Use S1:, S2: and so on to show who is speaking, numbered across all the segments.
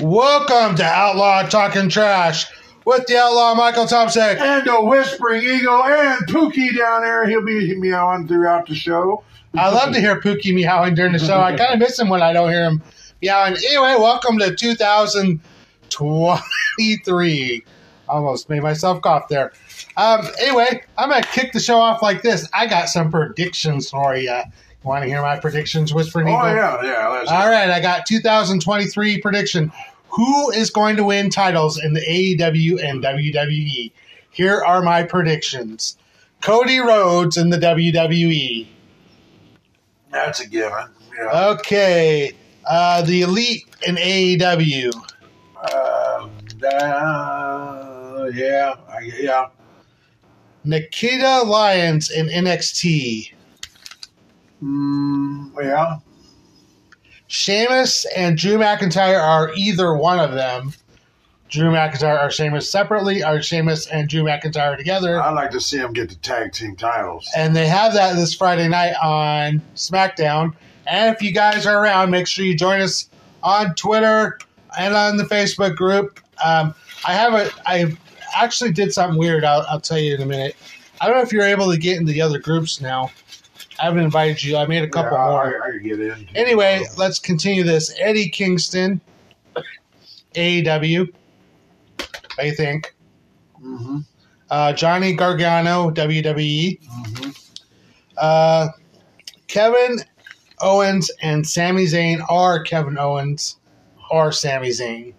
S1: Welcome to Outlaw Talking Trash with the Outlaw Michael Thompson.
S2: And the Whispering Eagle and Pookie down there. He'll be meowing throughout the show.
S1: I love to hear Pookie meowing during the show. I kind of miss him when I don't hear him meowing. Anyway, welcome to 2023. Almost made myself cough there. Um, anyway, I'm going to kick the show off like this. I got some predictions for you. Want to hear my predictions, Whispering
S2: Oh,
S1: Eagle?
S2: yeah, yeah. Let's
S1: All right, I got 2023 prediction. Who is going to win titles in the AEW and WWE? Here are my predictions. Cody Rhodes in the. WWE.
S2: That's a given. Yeah.
S1: Okay. Uh, the Elite in AEW.
S2: Uh, uh, yeah, yeah.
S1: Nikita Lyons in NXT.
S2: Mm, yeah.
S1: Sheamus and Drew McIntyre are either one of them. Drew McIntyre or Sheamus separately, or Sheamus and Drew McIntyre together.
S2: I'd like to see them get the tag team titles.
S1: and they have that this Friday night on SmackDown. And if you guys are around, make sure you join us on Twitter and on the Facebook group. Um, I have a, I actually did something weird. I'll, I'll tell you in a minute. I don't know if you're able to get into the other groups now. I haven't invited you. I made a couple
S2: yeah,
S1: more.
S2: I, I get in.
S1: Anyway, let's continue this. Eddie Kingston, AEW. I think?
S2: hmm
S1: Uh, Johnny Gargano, WWE.
S2: hmm
S1: Uh, Kevin Owens and Sami Zayn are Kevin Owens or Sami Zayn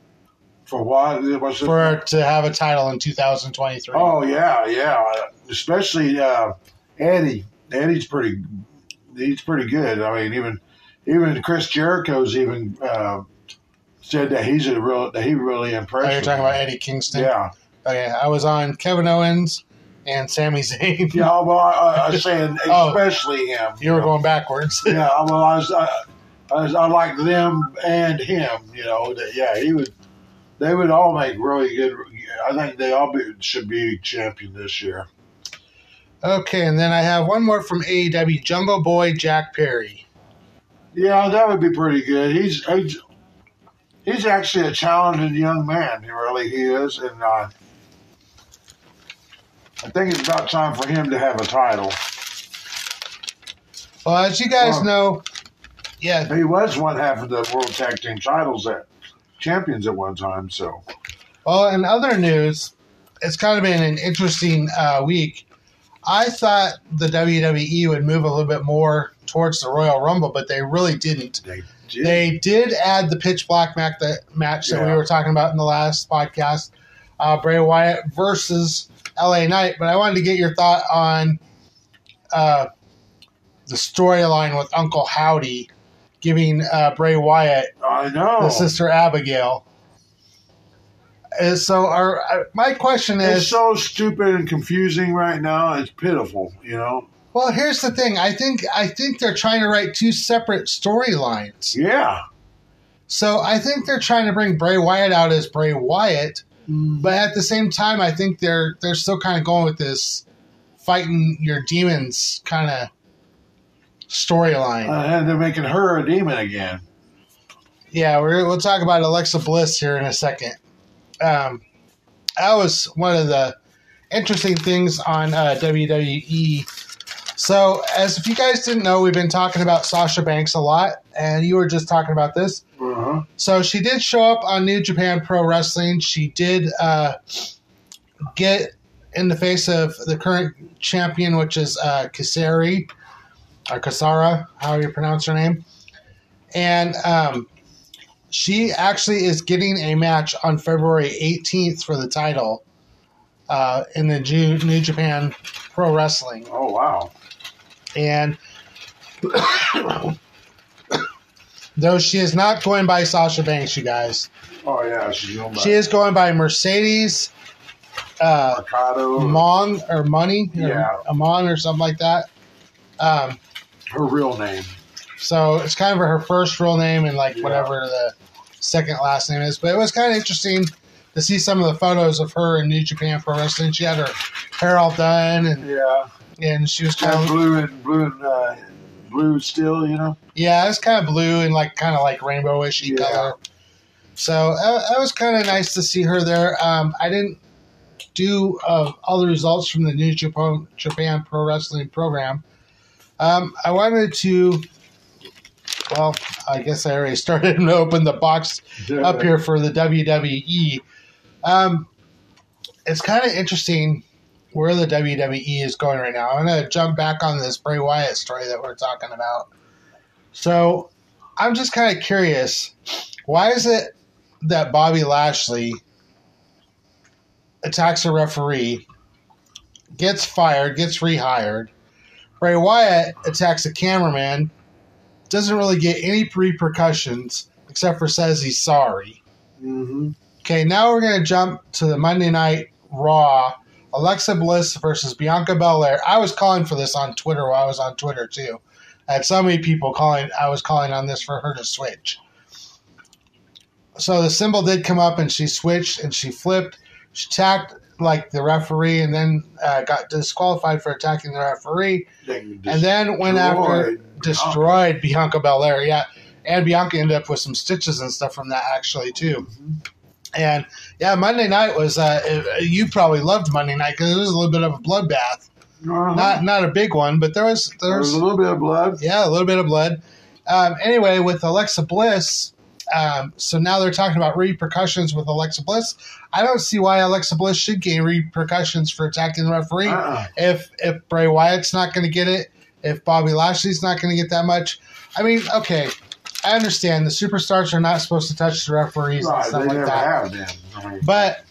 S2: For what? What's it?
S1: for to have a title in 2023.
S2: Oh yeah, yeah. Especially uh, Eddie. Eddie's pretty. He's pretty good. I mean, even even Chris Jericho's even uh, said that he's a real. That he really impressed.
S1: Oh, you're talking about Eddie Kingston.
S2: Yeah,
S1: Okay, I was on Kevin Owens and Sami Zayn.
S2: yeah. Well, I, I was saying
S1: Oh.
S2: especially him.
S1: You were
S2: know.
S1: going backwards.
S2: Yeah. Well, I was. I, I, was, I like them and him. You know. That, yeah, he would. They would all make really good. I think they all be, should be champion this year.
S1: Okay, and then I have one more from AEW Jungle Boy Jack Perry.
S2: Yeah, that would be pretty good. He's he's, he's actually a talented young man. He really he is, and uh, I think it's about time for him to have a title.
S1: Well, as you guys
S2: Wow.
S1: know, yeah,
S2: He was one half of the World Tag Team Titles at champions at one time. So
S1: Well, in other news, it's kind of been an interesting uh, week. I thought the WWE would move a little bit more towards the Royal Rumble, but they really didn't.
S2: they did.
S1: They did add the pitch black match that, match that we were talking about in the last podcast, uh, Bray Wyatt versus LA Knight. But I wanted to get your thought on uh, the storyline with Uncle Howdy giving uh, Bray Wyatt
S2: I know.
S1: the sister Abigail. And so, our uh, my question is it's
S2: so stupid and confusing right now. It's pitiful. You know.
S1: well, here's the thing. I think I think they're trying to write two separate storylines.
S2: Yeah.
S1: So I think they're trying to bring Bray Wyatt out as Bray Wyatt, but at the same time, I think they're they're still kind of going with this fighting your demons kind of storyline.
S2: Uh, and they're making her a demon again.
S1: Yeah, we're, we'll talk about Alexa Bliss here in a second. Um, that was one of the interesting things on uh, WWE. So, as if you guys didn't know, we've been talking about Sasha Banks a lot, and you were just talking about this.
S2: Uh-huh.
S1: So, she did show up on New Japan Pro Wrestling. She did uh, get in the face of the current champion, which is uh, Kasari, or Kasara, how you pronounce her name. And um, she actually is getting a match on February 18th for the title uh, in the Ju- New Japan Pro Wrestling.
S2: Oh wow.
S1: And though she is not going by Sasha Banks, you guys,
S2: Oh yeah. She's going by
S1: she is going by Mercedes uh,
S2: Mercado.
S1: Mon or Money, or
S2: Yeah.
S1: Amon or something like that. Um,
S2: her real name.
S1: So it's kind of her first real name and like
S2: Yeah.
S1: whatever the second last name is. But it was kind of interesting to see some of the photos of her in New Japan Pro Wrestling. She had her hair all done and,
S2: Yeah.
S1: and she was kind of
S2: blue and blue and uh, blue still, you know.
S1: yeah, it's kind of blue and like kind of like rainbowishy
S2: Yeah.
S1: color. So uh, it was kind of nice to see her there. Um, I didn't do uh, all the results from the New Japan, Japan Pro Wrestling program. Um, I wanted to, well, I guess I already started to open the box up here for the WWE. Um, it's kind of interesting where the WWE is going right now. I'm going to jump back on this Bray Wyatt story that we're talking about. So I'm just kind of curious why is it that Bobby Lashley attacks a referee, gets fired, gets rehired? Bray Wyatt attacks a cameraman, doesn't really get any repercussions except for says he's sorry.
S2: hmm
S1: Okay, now we're going to jump to the Monday Night Raw. Alexa Bliss versus Bianca Belair. I was calling for this on Twitter while I was on Twitter too. I had so many people calling. I was calling on this for her to switch. So the symbol did come up, and she switched and she flipped. She attacked like the referee, and then uh, got disqualified for attacking the referee, and then went after
S2: Destroyed
S1: Bianca Belair. Yeah, and Bianca ended up with some stitches and stuff from that actually too. And yeah, Monday night was. Uh, it- you probably loved Monday night because it was a little bit of a bloodbath.
S2: Uh-huh.
S1: Not not a big one, but there was there
S2: there
S1: was
S2: was a little bit of blood.
S1: yeah a little bit of blood. Um, anyway, with Alexa Bliss, um, so now they're talking about repercussions with Alexa Bliss. I don't see why Alexa Bliss should gain repercussions for attacking the referee
S2: Uh-uh.
S1: if if Bray Wyatt's not going to get it, if Bobby Lashley's not going to get that much. I mean, okay, I understand the superstars are not supposed to touch the referees and stuff
S2: they
S1: like
S2: never
S1: that.
S2: I mean,
S1: But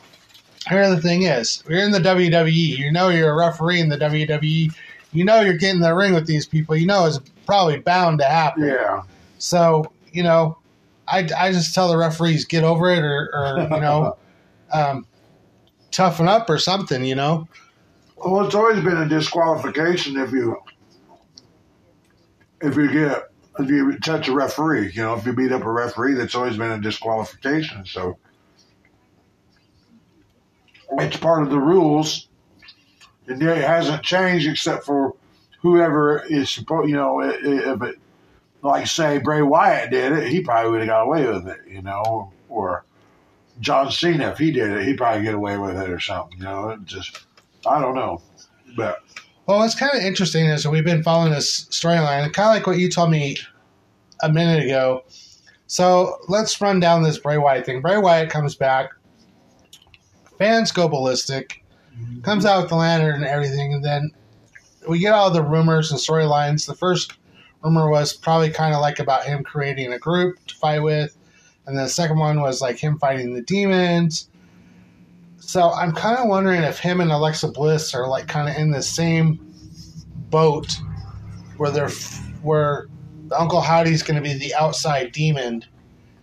S1: here the thing is, you're in the WWE. You know you're a referee in the WWE. You know you're getting in the ring with these people. You know it's probably bound to happen.
S2: yeah.
S1: So you know, I, I just tell the referees get over it or, or you know, um, toughen up or something. You know.
S2: Well, it's always been a disqualification if you if you get if you touch a referee. You know, if you beat up a referee, that's always been a disqualification. So it's part of the rules, and it hasn't changed except for whoever is supposed. You know, if it like say Bray Wyatt did it, he probably would have got away with it. You know, or John Cena if he did it, he'd probably get away with it or something. You know, it just I don't know, but.
S1: Well, what's kind of interesting is we've been following this storyline, kind of like what you told me a minute ago. So let's run down this Bray Wyatt thing. Bray Wyatt comes back, fans go ballistic, comes out with the lantern and everything, and then we get all the rumors and storylines. The first rumor was probably kind of like about him creating a group to fight with, and the second one was like him fighting the demons. So I'm kind of wondering if him and Alexa Bliss are like kind of in the same boat, where they're where Uncle Howdy's going to be the outside demon,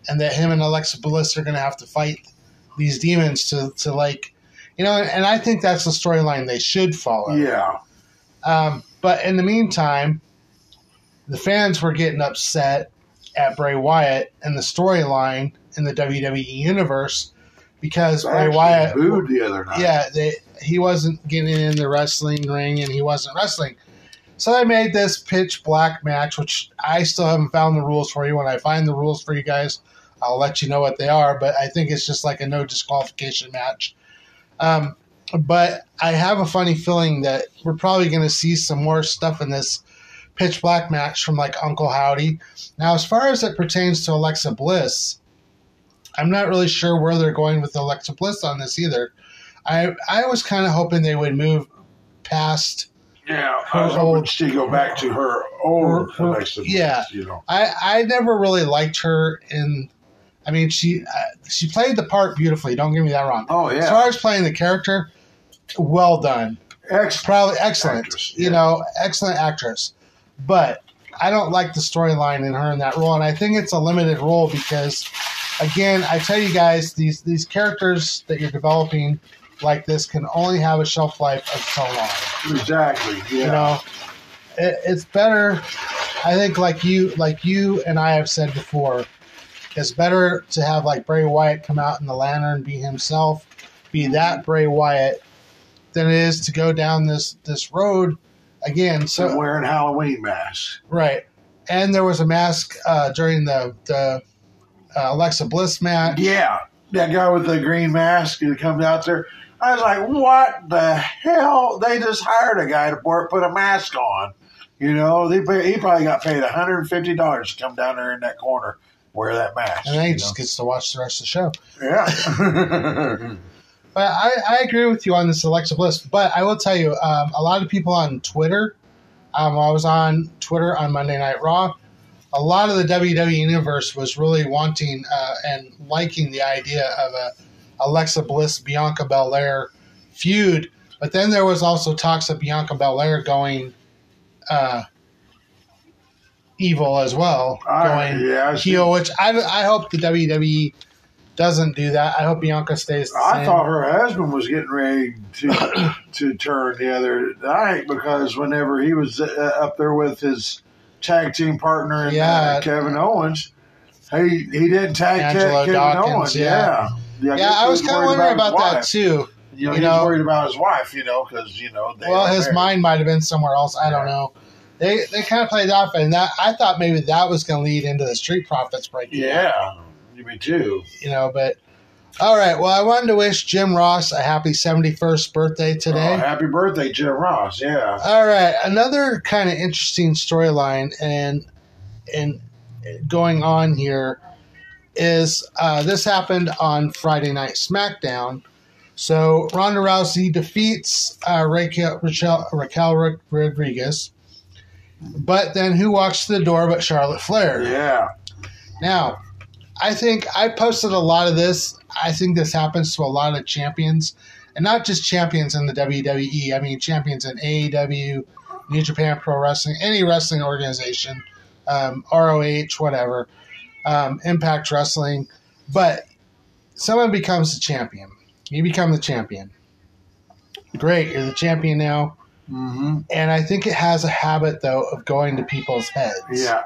S1: and that him and Alexa Bliss are going to have to fight these demons to to like, you know. And I think that's the storyline they should follow.
S2: Yeah.
S1: Um, but in the meantime, the fans were getting upset at Bray Wyatt and the storyline in the WWE universe because Bray Wyatt
S2: booed the other night.
S1: yeah, they, he wasn't getting in the wrestling ring and he wasn't wrestling. So they made this pitch black match, which I still haven't found the rules for you. When I find the rules for you guys, I'll let you know what they are. But I think it's just like a no disqualification match. Um, but I have a funny feeling that we're probably going to see some more stuff in this pitch black match from like Uncle Howdy. Now, as far as it pertains to Alexa Bliss, I'm not really sure where they're going with Alexa Bliss on this either. I I was kind of hoping they would move past.
S2: Yeah, I was hoping she'd go back to her old
S1: Her-
S2: Alexa Bliss,
S1: yeah.
S2: you know.
S1: I I never really liked her in. I mean, she uh, she played the part beautifully. Don't get me that wrong.
S2: Oh yeah.
S1: As
S2: yeah,
S1: far as playing the character, well done.
S2: Ex-
S1: Probably excellent.
S2: Actress,
S1: You know, excellent actress. But I don't like the storyline in her in that role, and I think it's a limited role because, again, I tell you guys, these these characters that you're developing like this can only have a shelf life of so long.
S2: exactly. Yeah.
S1: You know, it, it's better. I think, like you, like you and I have said before, it's better to have like Bray Wyatt come out in the lantern, be himself, be that Bray Wyatt, than it is to go down this this road again.
S2: so
S1: So
S2: wearing Halloween masks.
S1: right, and there was a mask uh, during the the uh, Alexa Bliss match.
S2: Yeah, that guy with the green mask who comes out there. I was like, what the hell? They just hired a guy to put a mask on. You know, they pay, he probably got paid $150 to come down there in that corner, wear that mask.
S1: And then he just gets to watch the rest of the show.
S2: yeah.
S1: But I, I agree with you on this Alexa Bliss. But I will tell you, um, a lot of people on Twitter, um, I was on Twitter on Monday Night Raw, a lot of the WWE universe was really wanting uh, and liking the idea of a Alexa Bliss Bianca Belair feud. But then there was also talks of Bianca Belair going uh, evil as well,
S2: I-
S1: going
S2: yeah,
S1: heel. Which I, I hope the WWE doesn't do that. I hope Bianca stays. The
S2: I
S1: same.
S2: thought her husband was getting ready to to turn the other night because whenever he was uh, up there with his tag team partner and
S1: Yeah.
S2: uh, Kevin Owens, he he didn't tag
S1: Angelo
S2: Kevin
S1: Dawkins,
S2: Owens.
S1: yeah.
S2: Yeah,
S1: yeah, I was kind of wondering about that too.
S2: You know,
S1: you
S2: he's
S1: know.
S2: worried about his wife. You know, because you know. They
S1: Well, his
S2: married.
S1: mind might have been somewhere else. I don't know. They they kind of played off, and that I thought maybe that was going to lead into the Street Profits breaking. out,
S2: Me too.
S1: you know. But all right, well, I wanted to wish Jim Ross a happy seventy first birthday today.
S2: Oh, happy birthday, Jim Ross. Yeah.
S1: All right, another kind of interesting storyline and and going on here is uh, this happened on Friday Night SmackDown. So Ronda Rousey defeats uh, Raquel, Raquel, Raquel Ro- Rodriguez, but then who walks to the door but Charlotte Flair?
S2: Yeah.
S1: Now, I think I posted a lot of this. I think this happens to a lot of champions, and not just champions in the WWE. I mean, champions in AEW, New Japan Pro Wrestling, any wrestling organization, um, ROH, whatever, um, Impact Wrestling. But someone becomes the champion. You become the champion. Great, you're the champion now.
S2: Mm-hmm.
S1: And I think it has a habit, though, of going to people's heads.
S2: Yeah.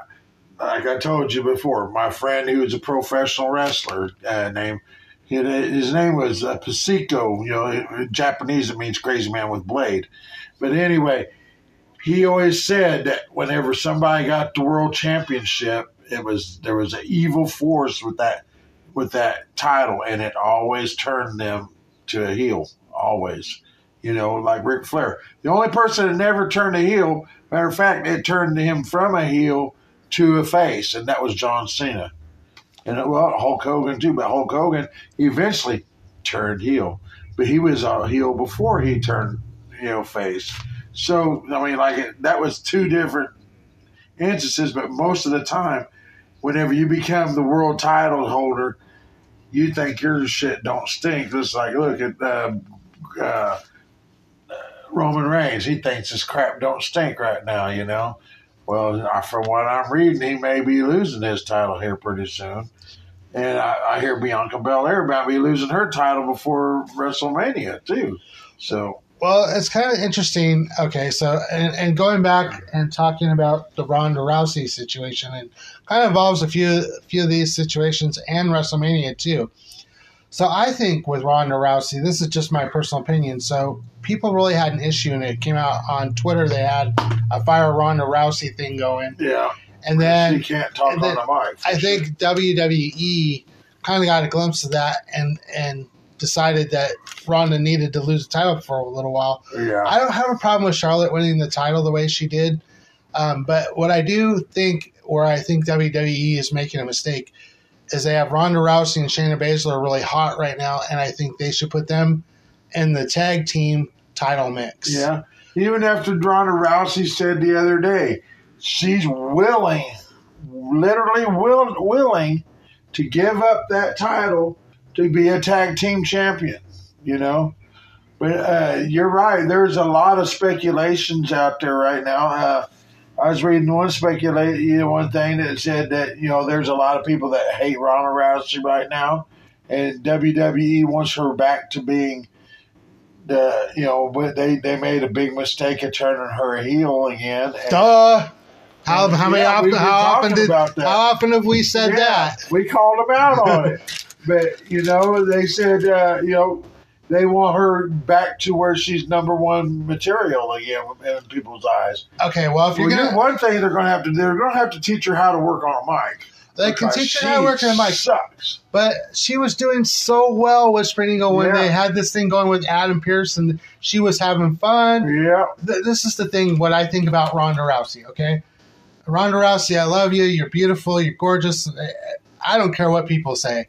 S2: Like I told you before, my friend who was a professional wrestler uh, named his name was uh, Pasico. You know, in Japanese it means crazy man with blade. But anyway, he always said that whenever somebody got the world championship, it was there was an evil force with that with that title, and it always turned them to a heel. Always, you know, like Ric Flair. The only person that never turned a heel, matter of fact, it turned him from a heel to a face, and that was John Cena. And well, Hulk Hogan too, but Hulk Hogan eventually turned heel, but he was a heel before he turned heel face. So I mean, like that was two different instances, but most of the time, whenever you become the world title holder, you think your shit don't stink. Just like look at uh, uh, Roman Reigns, he thinks his crap don't stink right now, you know. Well, from what I'm reading, he may be losing his title here pretty soon. And I, I hear Bianca Belair about be losing her title before WrestleMania too. So
S1: Well, it's kind of interesting. Okay, so and, and going back and talking about the Ronda Rousey situation, and kind of involves a few few of these situations and WrestleMania too. So I think with Ronda Rousey, this is just my personal opinion. So people really had an issue, and it came out on Twitter. They had a fire Ronda Rousey thing going,
S2: yeah,
S1: and then
S2: she can't talk on the mic.
S1: I
S2: sure.
S1: think WWE kind of got a glimpse of that and and decided that Ronda needed to lose the title for a little while.
S2: Yeah,
S1: I don't have a problem with Charlotte winning the title the way she did, um, but what I do think, where I think WWE is making a mistake, is they have Ronda Rousey and Shayna Baszler really hot right now, and I think they should put them in the tag team title mix.
S2: yeah. Even after Ronda Rousey said the other day, she's willing, literally will, willing, to give up that title to be a tag team champion. You know, but uh, you're right. There's a lot of speculations out there right now. Uh, I was reading one speculate, you know, one thing that said that you know there's a lot of people that hate Ronda Rousey right now, and WWE wants her back to being the you know, but they they made a big mistake of turning her heel again. And,
S1: Duh. How, how many
S2: Yeah,
S1: often, how often did how often have we said
S2: Yeah,
S1: that?
S2: We called them out on it. But, you know, they said, uh, you know, they want her back to where she's number one material again in people's eyes.
S1: Okay, well if you're
S2: Well,
S1: gonna
S2: one thing they're going to have to do, they're going to have to teach her how to work on a mic.
S1: They can teach
S2: she
S1: how to work on a mic.
S2: Sucks.
S1: But she was doing so well with Spring Eagle when
S2: Yeah.
S1: they had this thing going with Adam Pearson. she was having fun.
S2: Yeah.
S1: Th- This is the thing, what I think about Ronda Rousey, okay? Ronda Rousey, I love you. You're beautiful. You're gorgeous. I don't care what people say.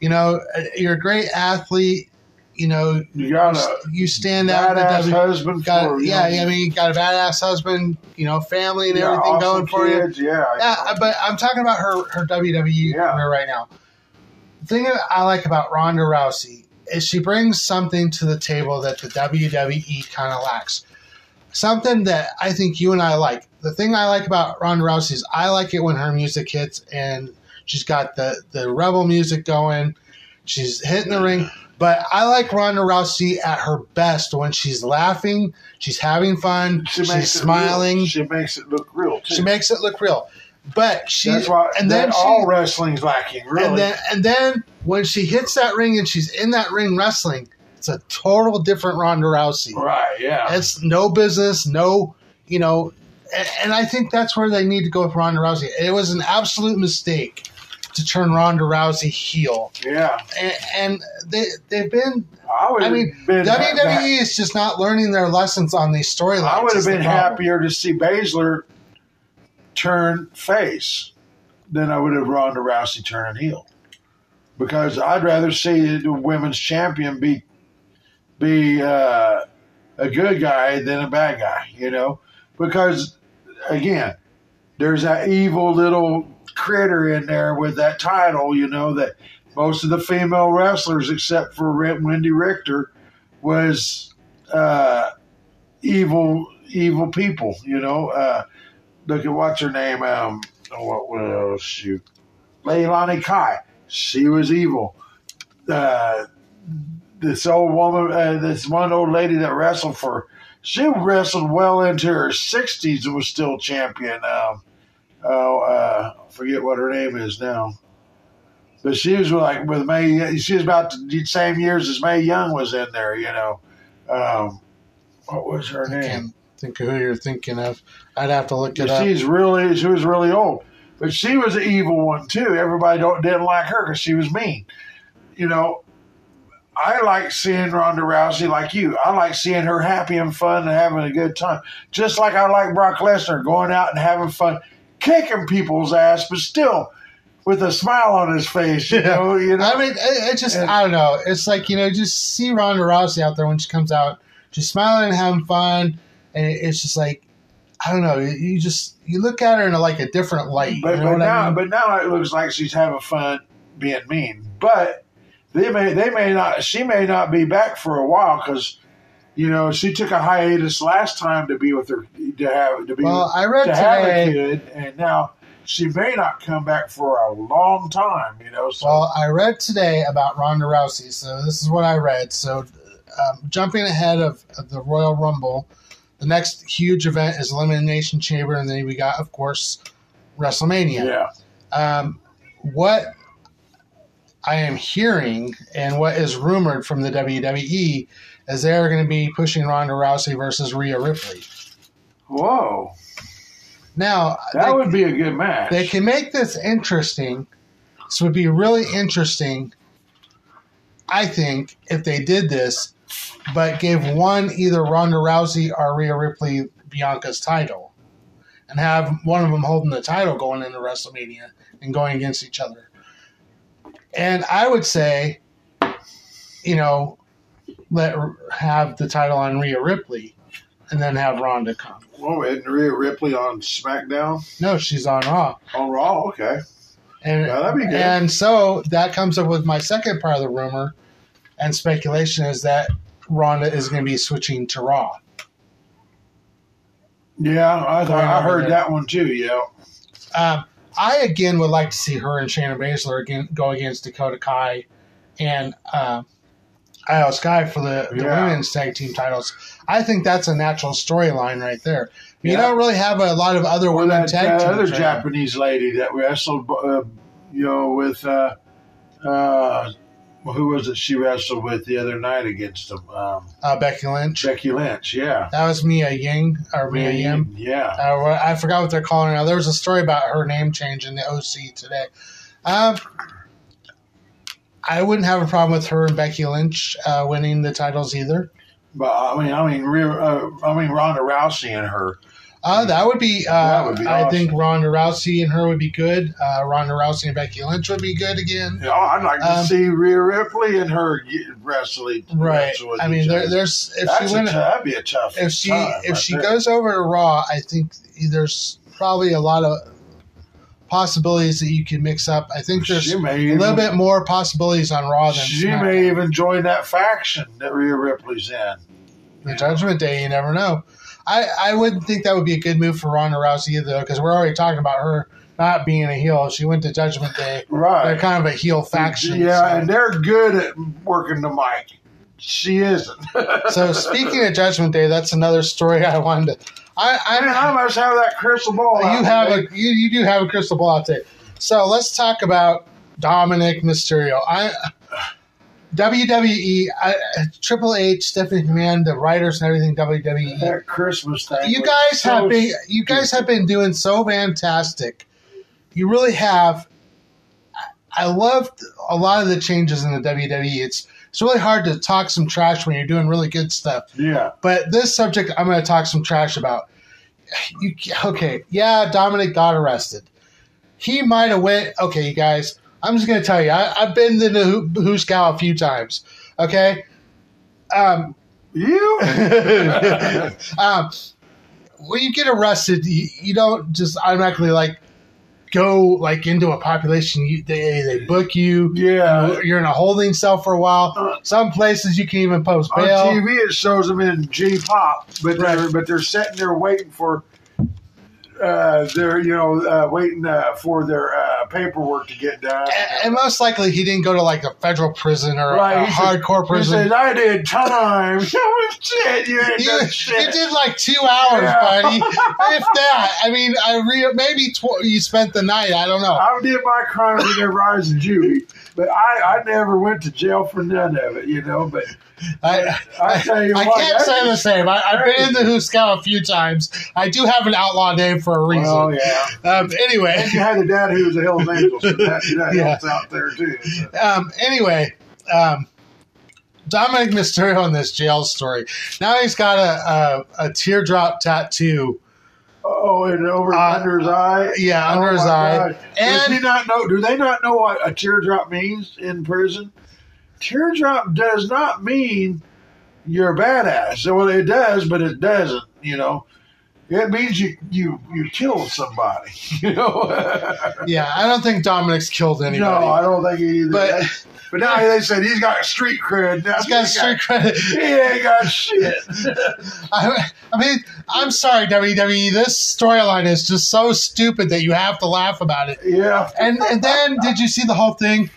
S1: You know, uh, you're a great athlete. You know,
S2: You got a
S1: you stand out
S2: badass husband
S1: Got,
S2: for you
S1: yeah,
S2: know,
S1: I mean, you got a badass husband, you know, family and
S2: yeah,
S1: everything
S2: awesome
S1: going for you.
S2: kids, Yeah.
S1: Yeah, but I'm talking about her her WWE
S2: Yeah.
S1: career right now. The thing that I like about Ronda Rousey is she brings something to the table that the WWE kind of lacks. Something that I think you and I like. The thing I like about Ronda Rousey is I like it when her music hits and she's got the the rebel music going. She's hitting the ring. But I like Ronda Rousey at her best when she's laughing, she's having fun,
S2: She
S1: she's smiling.
S2: She makes it look real too.
S1: She makes it look real. But she
S2: That's why.
S1: and then she,
S2: all wrestling's lacking. Really.
S1: and then and then when she hits that ring and she's in that ring wrestling, it's a total different Ronda Rousey.
S2: right. Yeah.
S1: It's no business, no, you know, and, and I think that's where they need to go with Ronda Rousey. It was an absolute mistake to turn Ronda Rousey heel,
S2: yeah.
S1: and, and they they've been.
S2: I.
S1: I mean,
S2: been
S1: WWE is just not learning their lessons on these storylines.
S2: I would have been happier to see Baszler turn face than I would have Ronda Rousey turning heel. Because I'd rather see the women's champion be be uh, a good guy than a bad guy, you know? Because again, there's that evil little critter in there with that title, you know, that most of the female wrestlers, except for Wendi Richter, was uh, evil, evil people. You know, uh, look at what's her name. Um, oh, what well, shoot, Leilani Kai. She was evil. Uh, this old woman, uh, this one old lady that wrestled for, she wrestled well into her sixties and was still champion. Um, oh, uh, forget what her name is now. But she was like with Mae. She was about the same years as Mae Young was in there. You know, um, what was her
S1: I
S2: name?
S1: can't think of who you're thinking of. I'd have to look it up.
S2: She's really she was really old, but she was an evil one too. Everybody don't didn't like her because she was mean. You know, I like seeing Ronda Rousey like you. I like seeing her happy and fun and having a good time, just like I like Brock Lesnar going out and having fun, kicking people's ass, but still with a smile on his face. You know, you know.
S1: I mean, it, it just, I don't know. It's like, you know, just see Ronda Rousey out there when she comes out. just smiling and having fun. And it, it's just like, I don't know. You, you just, you look at her in a, like a different light.
S2: But,
S1: you know
S2: but now,
S1: I mean?
S2: but now it looks like she's having fun being mean. But they may, they may not. She may not be back for a while because, you know, she took a hiatus last time to be with her to have to be
S1: well, I read
S2: to have a kid, and now she may not come back for a long time. You know, so
S1: Well, I read today about Ronda Rousey. So this is what I read. So um, jumping ahead of, of the Royal Rumble, the next huge event is Elimination Chamber. And then we got, of course, WrestleMania.
S2: yeah,
S1: Um, what I am hearing and what is rumored from the WWE is they're going to be pushing Ronda Rousey versus Rhea Ripley.
S2: whoa,
S1: Now,
S2: that
S1: they,
S2: would be a good match.
S1: they can make this interesting. This would be really interesting, I think, if they did this, but gave one either Ronda Rousey or Rhea Ripley Bianca's title and have one of them holding the title going into WrestleMania and going against each other. And I would say, you know, let have the title on Rhea Ripley and then have Ronda come.
S2: Whoa, isn't Rhea Ripley on SmackDown
S1: No, she's on Raw.
S2: on Raw? Okay,
S1: And
S2: Yeah, that'd be good.
S1: and so that comes up with my second part of the rumor and speculation is that Ronda is going to be switching to Raw.
S2: yeah, I I heard that one too. Yeah,
S1: Um, I again would like to see her and Shannon Baszler again go against Dakota Kai and uh, Iyo Sky for the, the
S2: Yeah.
S1: women's tag team titles. I think that's a natural storyline right there. You
S2: Yeah.
S1: don't really have a lot of other
S2: Or
S1: women
S2: that
S1: tag
S2: uh,
S1: teams.
S2: other
S1: right now.
S2: Japanese lady that wrestled, uh, you know, with uh, uh, who was it she wrestled with the other night against him? Um,
S1: Uh, Becky Lynch.
S2: Becky Lynch. Yeah.
S1: That was Mia Ying or Mia Yim.
S2: Yeah.
S1: Uh, I forgot what they're calling her now. There was a story about her name change in the OC today. Um, I wouldn't have a problem with her and Becky Lynch uh, winning the titles either.
S2: But I mean, I mean, uh, I mean, Ronda Rousey and her.
S1: Uh, that would be. Uh,
S2: That would be
S1: I think. Ronda Rousey and her would be good. Uh, Ronda Rousey and Becky Lynch would be good again.
S2: Know, I'd like to
S1: Um,
S2: see Rhea Ripley and her wrestling.
S1: Right. I mean, there, there's if
S2: That's
S1: she went
S2: tou- that'd be a tough.
S1: if she if
S2: right
S1: she
S2: there.
S1: goes over to Raw, I think there's probably a lot of possibilities that you can mix up. I think there's a
S2: even,
S1: little bit more possibilities on Raw than
S2: She
S1: SmackDown.
S2: may even join that faction that Rhea Ripley's in.
S1: the Judgment Day. You never know. I I wouldn't think that would be a good move for Ronda Rousey either, because we're already talking about her not being a heel. She went to Judgment Day.
S2: Right.
S1: They're kind of a heel faction.
S2: Yeah,
S1: so.
S2: and they're good at working the mic. She isn't.
S1: So speaking of Judgment Day, that's another story I wanted to. I,
S2: Man,
S1: I
S2: I must have that crystal ball.
S1: you have a you, you do have a crystal ball out there. So let's talk about Dominik Mysterio. I WWE, I, Triple H, Stephanie McMahon, the writers and everything. WWE.
S2: that Christmas thing.
S1: You guys
S2: so
S1: have been you guys have been doing so fantastic. You really have. I loved a lot of the changes in the WWE. It's it's really hard to talk some trash when you're doing really good stuff.
S2: Yeah.
S1: But this subject, I'm going to talk some trash about. You okay? Yeah, Dominik got arrested. He might have went. Okay, you guys. I'm just going to tell you. I, I've been to the Who- Who's Cow a few times. Okay. Um,
S2: You?
S1: um, when you get arrested, you, you don't just automatically like go like into a population. You, they they book you.
S2: yeah.
S1: You're in a holding cell for a while. Uh, Some places you can even post
S2: On
S1: bail.
S2: TV, it shows them in G pop, but they're but they're sitting there waiting for. Uh, they're you know uh, waiting uh, for their uh, paperwork to get done.
S1: And, and most likely he didn't go to like a federal prison or
S2: Right,
S1: a, a
S2: he said-
S1: hardcore
S2: He
S1: prison.
S2: "I did time." shit, you ain't
S1: You,
S2: done
S1: you
S2: shit.
S1: did like two hours,
S2: Yeah.
S1: buddy. If that, I mean, I re- maybe tw- you spent the night. I don't know.
S2: I did my crime in their rise and juvie, but I, I never went to jail for none of it, you know. But
S1: I,
S2: I tell you
S1: I
S2: what,
S1: can't say the same. I, I've been in the. Who a few times. I do have an outlaw name for a reason.
S2: Oh yeah,
S1: Um, anyway,
S2: and you had a dad who was a Hell's Angel, so that, that
S1: Yeah.
S2: helps out there too. so.
S1: um, anyway, um, Dominik Mysterio in this jail story. Now he's got a, a, a teardrop tattoo.
S2: Oh, and over
S1: Uh,
S2: under his eye.
S1: Yeah,
S2: Oh,
S1: under his eye.
S2: God. Does he not know? Do they not know what a teardrop means in prison? Teardrop does not mean you're a badass. Well, it does, but it doesn't. You know, it means you you you killed somebody. You know.
S1: yeah, I don't think Dominik's killed anybody.
S2: no, I don't think he either.
S1: But-
S2: but now they said he's got street cred. Now
S1: He's got
S2: he
S1: street credit.
S2: He ain't got shit.
S1: I, I mean, I'm sorry, WWE. This storyline is just so stupid that you have to laugh about it.
S2: yeah.
S1: And and then did you see the whole thing?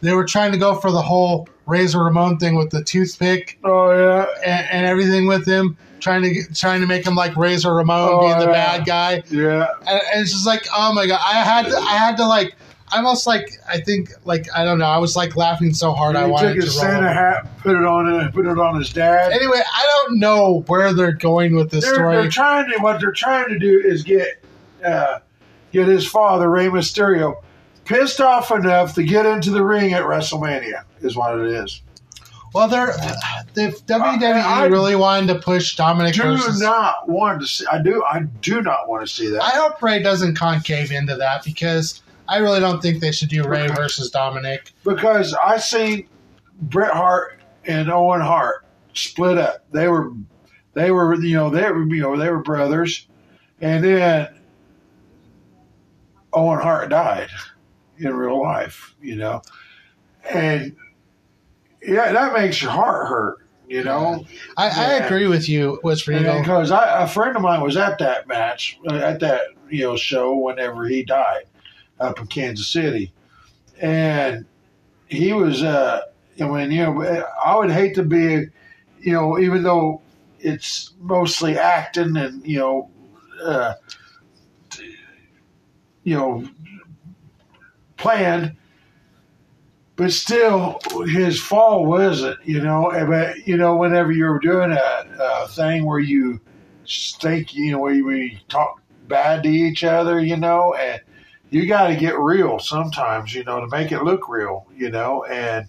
S1: They were trying to go for the whole Razor Ramon thing with the toothpick
S2: Oh yeah.
S1: and, and everything with him, trying to get, trying to make him like Razor Ramon
S2: Oh,
S1: being the
S2: yeah.
S1: bad guy.
S2: Yeah.
S1: And, and it's just like, oh my god, I had to, I had to like, I almost like, I think like I don't know, I was like laughing so hard I
S2: he
S1: wanted
S2: took his
S1: to roll.
S2: Santa hat, put it on, uh, put it on his dad.
S1: Anyway, I don't know where they're going with this
S2: they're,
S1: story.
S2: they're trying to what they're trying to do is get uh, get his father Rey Mysterio pissed off enough to get into the ring at WrestleMania is what it is.
S1: Well, they're the WWE
S2: I- I
S1: really wanted to push Dominik
S2: Do
S1: versus.
S2: not want to see. I do. I do not want to see that.
S1: I hope Rey doesn't concave into that because I really don't think they should do Rey
S2: Okay.
S1: versus Dominik.
S2: because I seen Bret Hart and Owen Hart split up. They were, they were, you know, they were, you know, they were brothers, and then Owen Hart died in real life, you know, and yeah, that makes your heart hurt, you know.
S1: I, I
S2: Yeah.
S1: agree with you, What's Regal.
S2: Because I, a friend of mine was at that match, uh, at that you know show whenever he died up in Kansas City, and he was. Uh, I mean, you know, I would hate to be, you know, even though it's mostly acting and you know, uh, you know, planned. but still, his fall wasn't. You know, but you know, whenever you're doing a, a thing where you think, you know, where you, where you talk bad to each other, you know, and you got to get real sometimes, you know, to make it look real, you know, and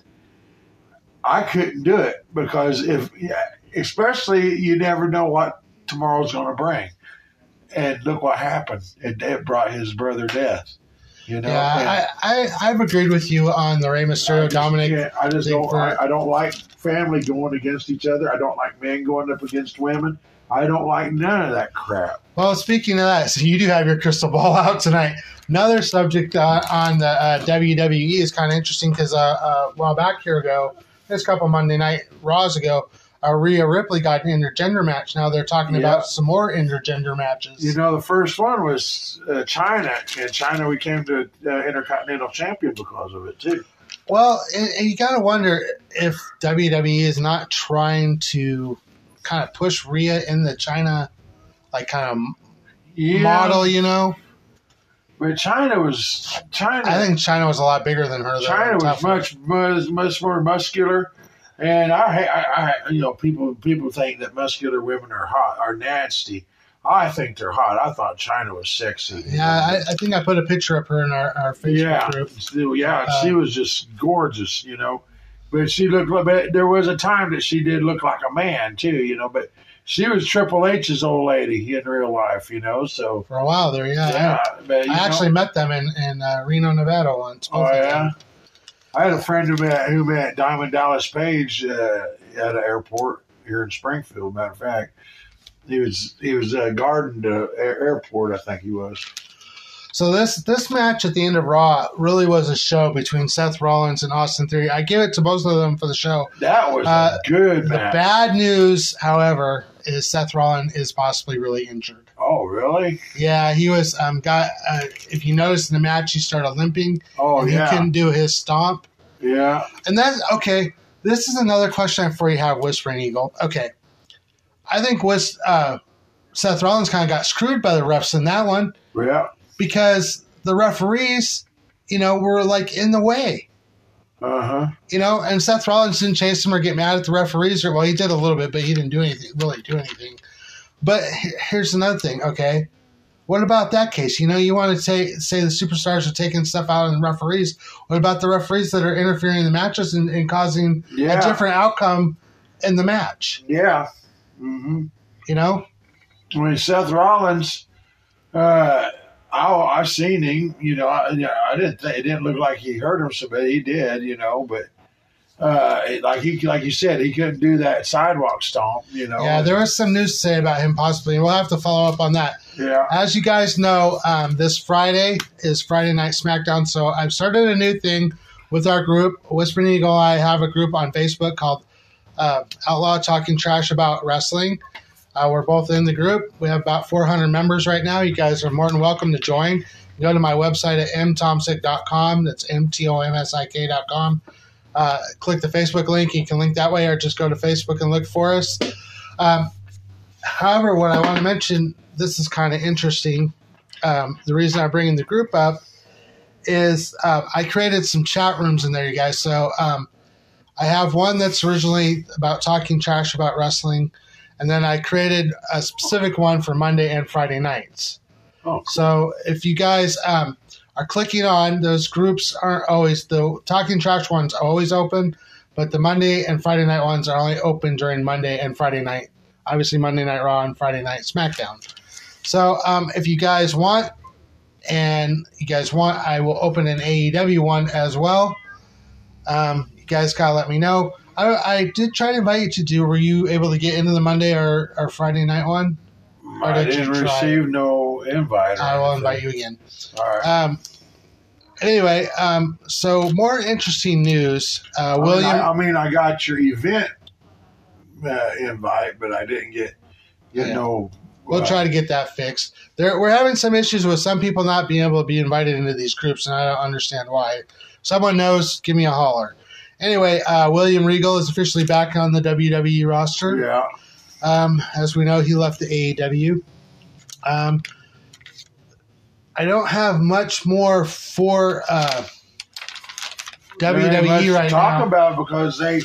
S2: I couldn't do it because if, especially, you never know what tomorrow's going to bring. And look what happened. It, it brought his brother death. You know,
S1: yeah, I, I I've agreed with you on the Rey Mysterio
S2: I Dominik. I just don't.
S1: for-
S2: I, I don't like family going against each other. I don't like men going up against women. I don't like none of that crap.
S1: Well, speaking of that, so you do have your crystal ball out tonight. Another subject uh, on the uh, WWE is kind of interesting because uh, uh, a while back here ago, this couple Monday night Raws ago, uh, Rhea Ripley got an intergender match. Now they're talking
S2: Yeah.
S1: about some more intergender matches.
S2: You know, the first one was uh, Chyna. In Chyna, we came to uh, Intercontinental Champion because of it too.
S1: Well, and, and you got to wonder if WWE is not trying to kind of push Rhea in the Chyna, like kind of
S2: Yeah,
S1: model, you know?
S2: but Chyna was Chyna.
S1: I think Chyna was a lot bigger than her. though, Chyna
S2: was much, much much more muscular, and I, I, I, you know, people people think that muscular women are hot, are nasty. I think they're hot. I thought Chyna was sexy.
S1: Yeah, I, I think I put a picture of her in our, our Facebook
S2: yeah,
S1: group.
S2: Yeah,
S1: Uh,
S2: she was just gorgeous, you know. But she looked like. But there was a time that she did look like a man too, you know. But she was Triple H's old lady in real life, you know. So
S1: For a while there, yeah.
S2: yeah, but,
S1: I,
S2: know,
S1: actually met them in, in uh, Reno, Nevada once.
S2: Oh yeah. I had a friend who met who met Diamond Dallas Page uh, at an airport here in Springfield. Matter of fact, he was he was uh, guarding the air- airport. I think he was.
S1: So this this match at the end of Raw really was a show between Seth Rollins and Austin Theory. I give it to both of them for the show.
S2: That was
S1: Uh,
S2: good
S1: The
S2: match.
S1: bad news, however, is Seth Rollins is possibly really injured.
S2: Oh really?
S1: Yeah, he was um got. Uh, if you notice in the match, he started limping.
S2: Oh
S1: and
S2: yeah,
S1: He couldn't do his stomp.
S2: yeah.
S1: And that's okay. This is another question for you have Whispering Eagle. Okay. I think Whis, uh, Seth Rollins kind of got screwed by the refs in that one
S2: Yeah.
S1: because the referees, you know, were like in the way,
S2: Uh huh.
S1: you know, and Seth Rollins didn't chase him or get mad at the referees or, well, he did a little bit, but he didn't do anything, really do anything. But here's another thing, okay? What about that case? You know, you want to say, say the superstars are taking stuff out on the referees. What about the referees that are interfering in the matches and, and causing
S2: Yeah.
S1: a different outcome in the match?
S2: Yeah. hmm
S1: You know?
S2: I mean, Seth Rollins, uh, I I seen him. You know, I, I didn't think it didn't look like he hurt him so bad. He did, you know, but uh, like he like you said, he couldn't do that sidewalk stomp. You know.
S1: Yeah, there was some news to say about him possibly, and we'll have to follow up on that.
S2: Yeah.
S1: As you guys know, um, this Friday is Friday Night SmackDown, so I've started a new thing with our group, Whispering Eagle. I have a group on Facebook called uh, Outlaw Talking Trash About Wrestling. Uh, we're both in the group. We have about 400 members right now. You guys are more than welcome to join. Go to my website at mtomsik.com. That's M-T-O-M-S-I-K.com. Uh, click the Facebook link. You can link that way or just go to Facebook and look for us. Um, however, what I want to mention, this is kind of interesting. Um, the reason I'm bringing the group up is uh, I created some chat rooms in there, you guys. So um, I have one that's originally about talking trash about wrestling, and then I created a specific one for Monday and Friday nights.
S2: Oh,
S1: So if you guys um, are clicking on those groups, aren't always the talking trash ones are always open, but the Monday and Friday night ones are only open during Monday and Friday night. Obviously, Monday Night Raw and Friday Night SmackDown. So um, if you guys want, and you guys want, I will open an AEW one as well. Um, you guys gotta let me know. I, I did try to invite you to do. Were you able to get into the Monday or, or Friday night one? Or
S2: I didn't receive no invite.
S1: I will invite you again.
S2: All right.
S1: Um, anyway, um, so more interesting news. Uh,
S2: I mean,
S1: William,
S2: I, I mean, I got your event uh, invite, but I didn't get get
S1: Yeah.
S2: no.
S1: we'll
S2: uh,
S1: try to get that fixed. There, we're having some issues with some people not being able to be invited into these groups, and I don't understand why. Someone knows, give me a holler. Anyway, uh, William Regal is officially back on the WWE roster.
S2: Yeah.
S1: Um, as we know, he left the AEW. Um, I don't have much more for uh, WWE right
S2: talk
S1: now.
S2: about because they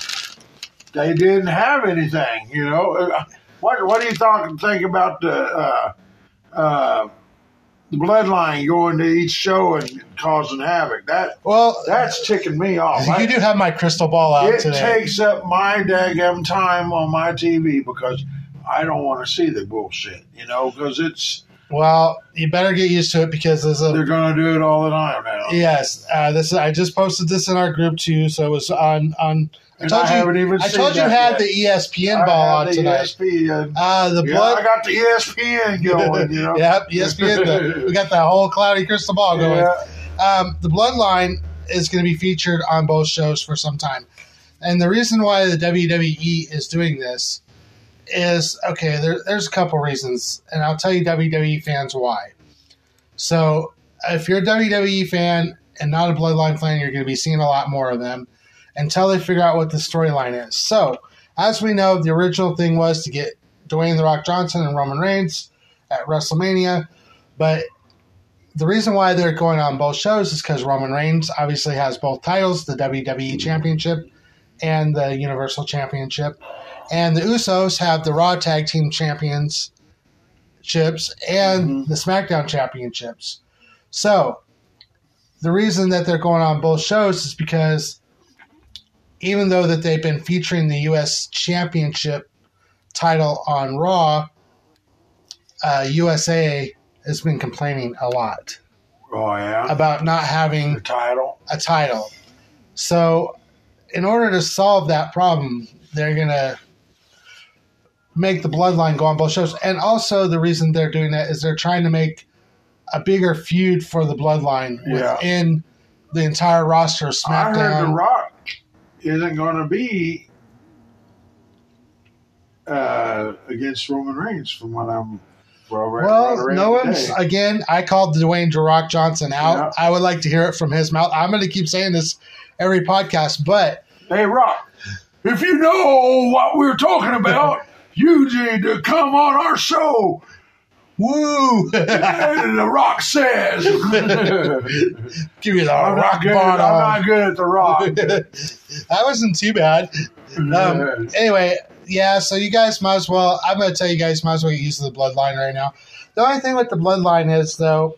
S2: they didn't have anything. You know, Uh, what what do you talk, think about the uh, uh, the bloodline going to each show and causing havoc? That
S1: well,
S2: that's ticking me off.
S1: you do have my crystal ball out
S2: it
S1: today.
S2: takes up my daggum time on my TV because I don't want to see the bullshit. You know, because it's
S1: well, you better get used to it because there's a
S2: they're going to do it all the time now.
S1: yes. Uh, this I just posted this in our group too, so it was on on. I
S2: And
S1: told
S2: I
S1: you. I told you had
S2: yet.
S1: the ESPN
S2: I
S1: ball on
S2: the
S1: tonight.
S2: ESPN.
S1: Uh, the
S2: Yeah,
S1: blood.
S2: I got the ESPN going. You know.
S1: Yep, ESPN. the- we got that whole cloudy crystal ball going.
S2: Yeah.
S1: Um, the Bloodline is going to be featured on both shows for some time, and the reason why the WWE is doing this is okay. There, there's a couple reasons, and I'll tell you WWE fans why. So, if you're a WWE fan and not a Bloodline fan, you're going to be seeing a lot more of them until they figure out what the storyline is. So, as we know, the original thing was to get Dwayne the Rock Johnson and Roman Reigns at WrestleMania, but the reason why they're going on both shows is because Roman Reigns obviously has both titles, the WWE Championship and the Universal Championship. And the Usos have the Raw Tag Team Championships and the SmackDown Championships. So, the reason that they're going on both shows is because even though that they've been featuring the US Championship title on Raw, uh, USA has been complaining a lot
S2: Oh yeah.
S1: about not having
S2: the title.
S1: a title. So, in order to solve that problem, they're going to make the bloodline go on both shows. And also, the reason they're doing that is they're trying to make a bigger feud for the bloodline
S2: Yeah.
S1: within the entire roster of
S2: I heard The Rock isn't going to be uh, against Roman Reigns, from what I'm. Well,
S1: no one's
S2: today.
S1: again. I called Dwayne The Rock Johnson out.
S2: Yeah.
S1: I would like to hear it from his mouth. I'm going to keep saying this every podcast, but
S2: Hey, Rock, if you know what we're talking about, you need to come on our show.
S1: woo!
S2: The Rock says.
S1: Give me the
S2: I'm
S1: rock
S2: good.
S1: bottom.
S2: I'm not good at the Rock.
S1: that wasn't too bad. Um, anyway, yeah, so you guys might as well, I'm going to tell you guys might as well get used to the bloodline right now. The only thing with the bloodline is, though,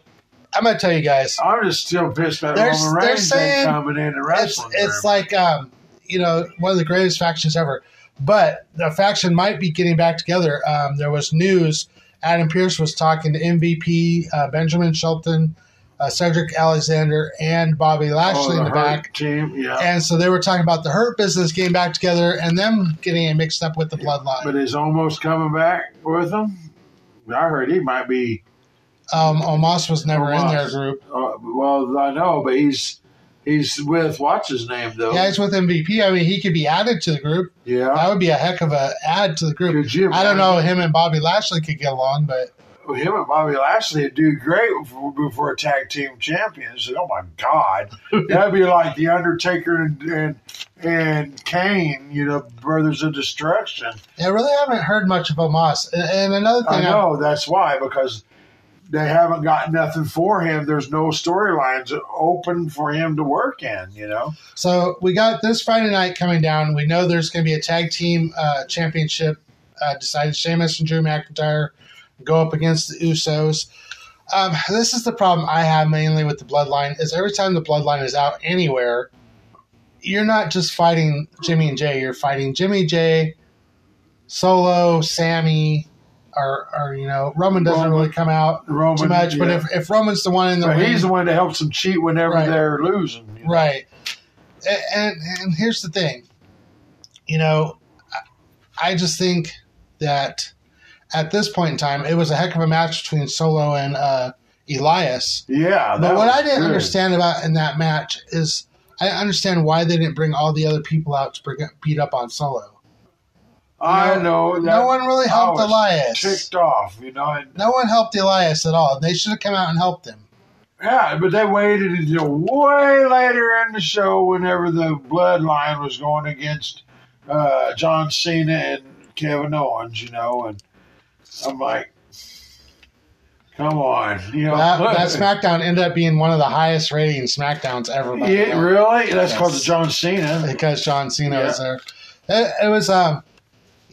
S1: I'm going to tell you guys,
S2: I'm just still pissed
S1: They're-
S2: Roman
S1: they're
S2: Reigns coming
S1: it's,
S2: wrestling.
S1: it's
S2: very
S1: like, um, you know, one of the greatest factions ever. But the faction might be getting back together. Um, there was news. Adam Pearce was talking to MVP, uh, Benjamin Shelton, uh, Cedric Alexander, and Bobby. Lashley
S2: Oh,
S1: in the back.
S2: team, yeah.
S1: And so they were talking about the Hurt business getting back together and them getting it mixed up with the bloodline.
S2: but is almost coming back with them. I heard he might be.
S1: Um, Omos was never in their group.
S2: Uh, well, I know, but he's he's with what's his name though.
S1: Yeah, he's with MVP. I mean, he could be added to the group.
S2: Yeah.
S1: That would be a heck of a add to the group. I don't know. Him and Bobby Lashley could get along, but
S2: Him and Bobby Lashley would do great before, before tag team champions. Oh my God, that'd be like the Undertaker and and, and Kane, you know, brothers of destruction.
S1: I really haven't heard much of Omos. And, and another thing, I
S2: know that's why because they haven't got nothing for him. There's no storylines open for him to work in. You know.
S1: so we got this Friday night coming down. We know there's going to be a tag team uh, championship uh, decided. Sheamus and Drew McIntyre go up against the Usos. Um, this is the problem I have mainly with the Bloodline is every time the Bloodline is out anywhere, you're not just fighting Jimmy and Jay. You're fighting Jimmy Jay, Solo, Sami, or, or you know Roman doesn't
S2: Roman.
S1: really come out
S2: Roman,
S1: too much. But if, if Roman's the one in the
S2: But
S1: ring,
S2: he's the one that helps them cheat whenever
S1: Right.
S2: they're losing. you know.
S1: Right. And, and here's the thing. You know, I- just think that at this point in time, it was a heck of a match between Solo and uh, Elias.
S2: Yeah.
S1: But what I didn't
S2: good.
S1: understand about in that match is I understand why they didn't bring all the other people out to bring, beat up on Solo.
S2: I
S1: No-
S2: know. That
S1: no one really
S2: I
S1: helped
S2: was
S1: Elias.
S2: Ticked off, you know. And,
S1: No one helped Elias at all. They should have come out and helped him.
S2: yeah, but they waited until way later in the show, whenever the Bloodline was going against uh, John Cena and Kevin Owens, you know. And I'm like, Come on, you know
S1: That, that SmackDown ended up being one of the highest rating SmackDowns ever.
S2: Yeah, really? That's because of John Cena.
S1: Because John Cena
S2: Yeah.
S1: was there. It, it was, um,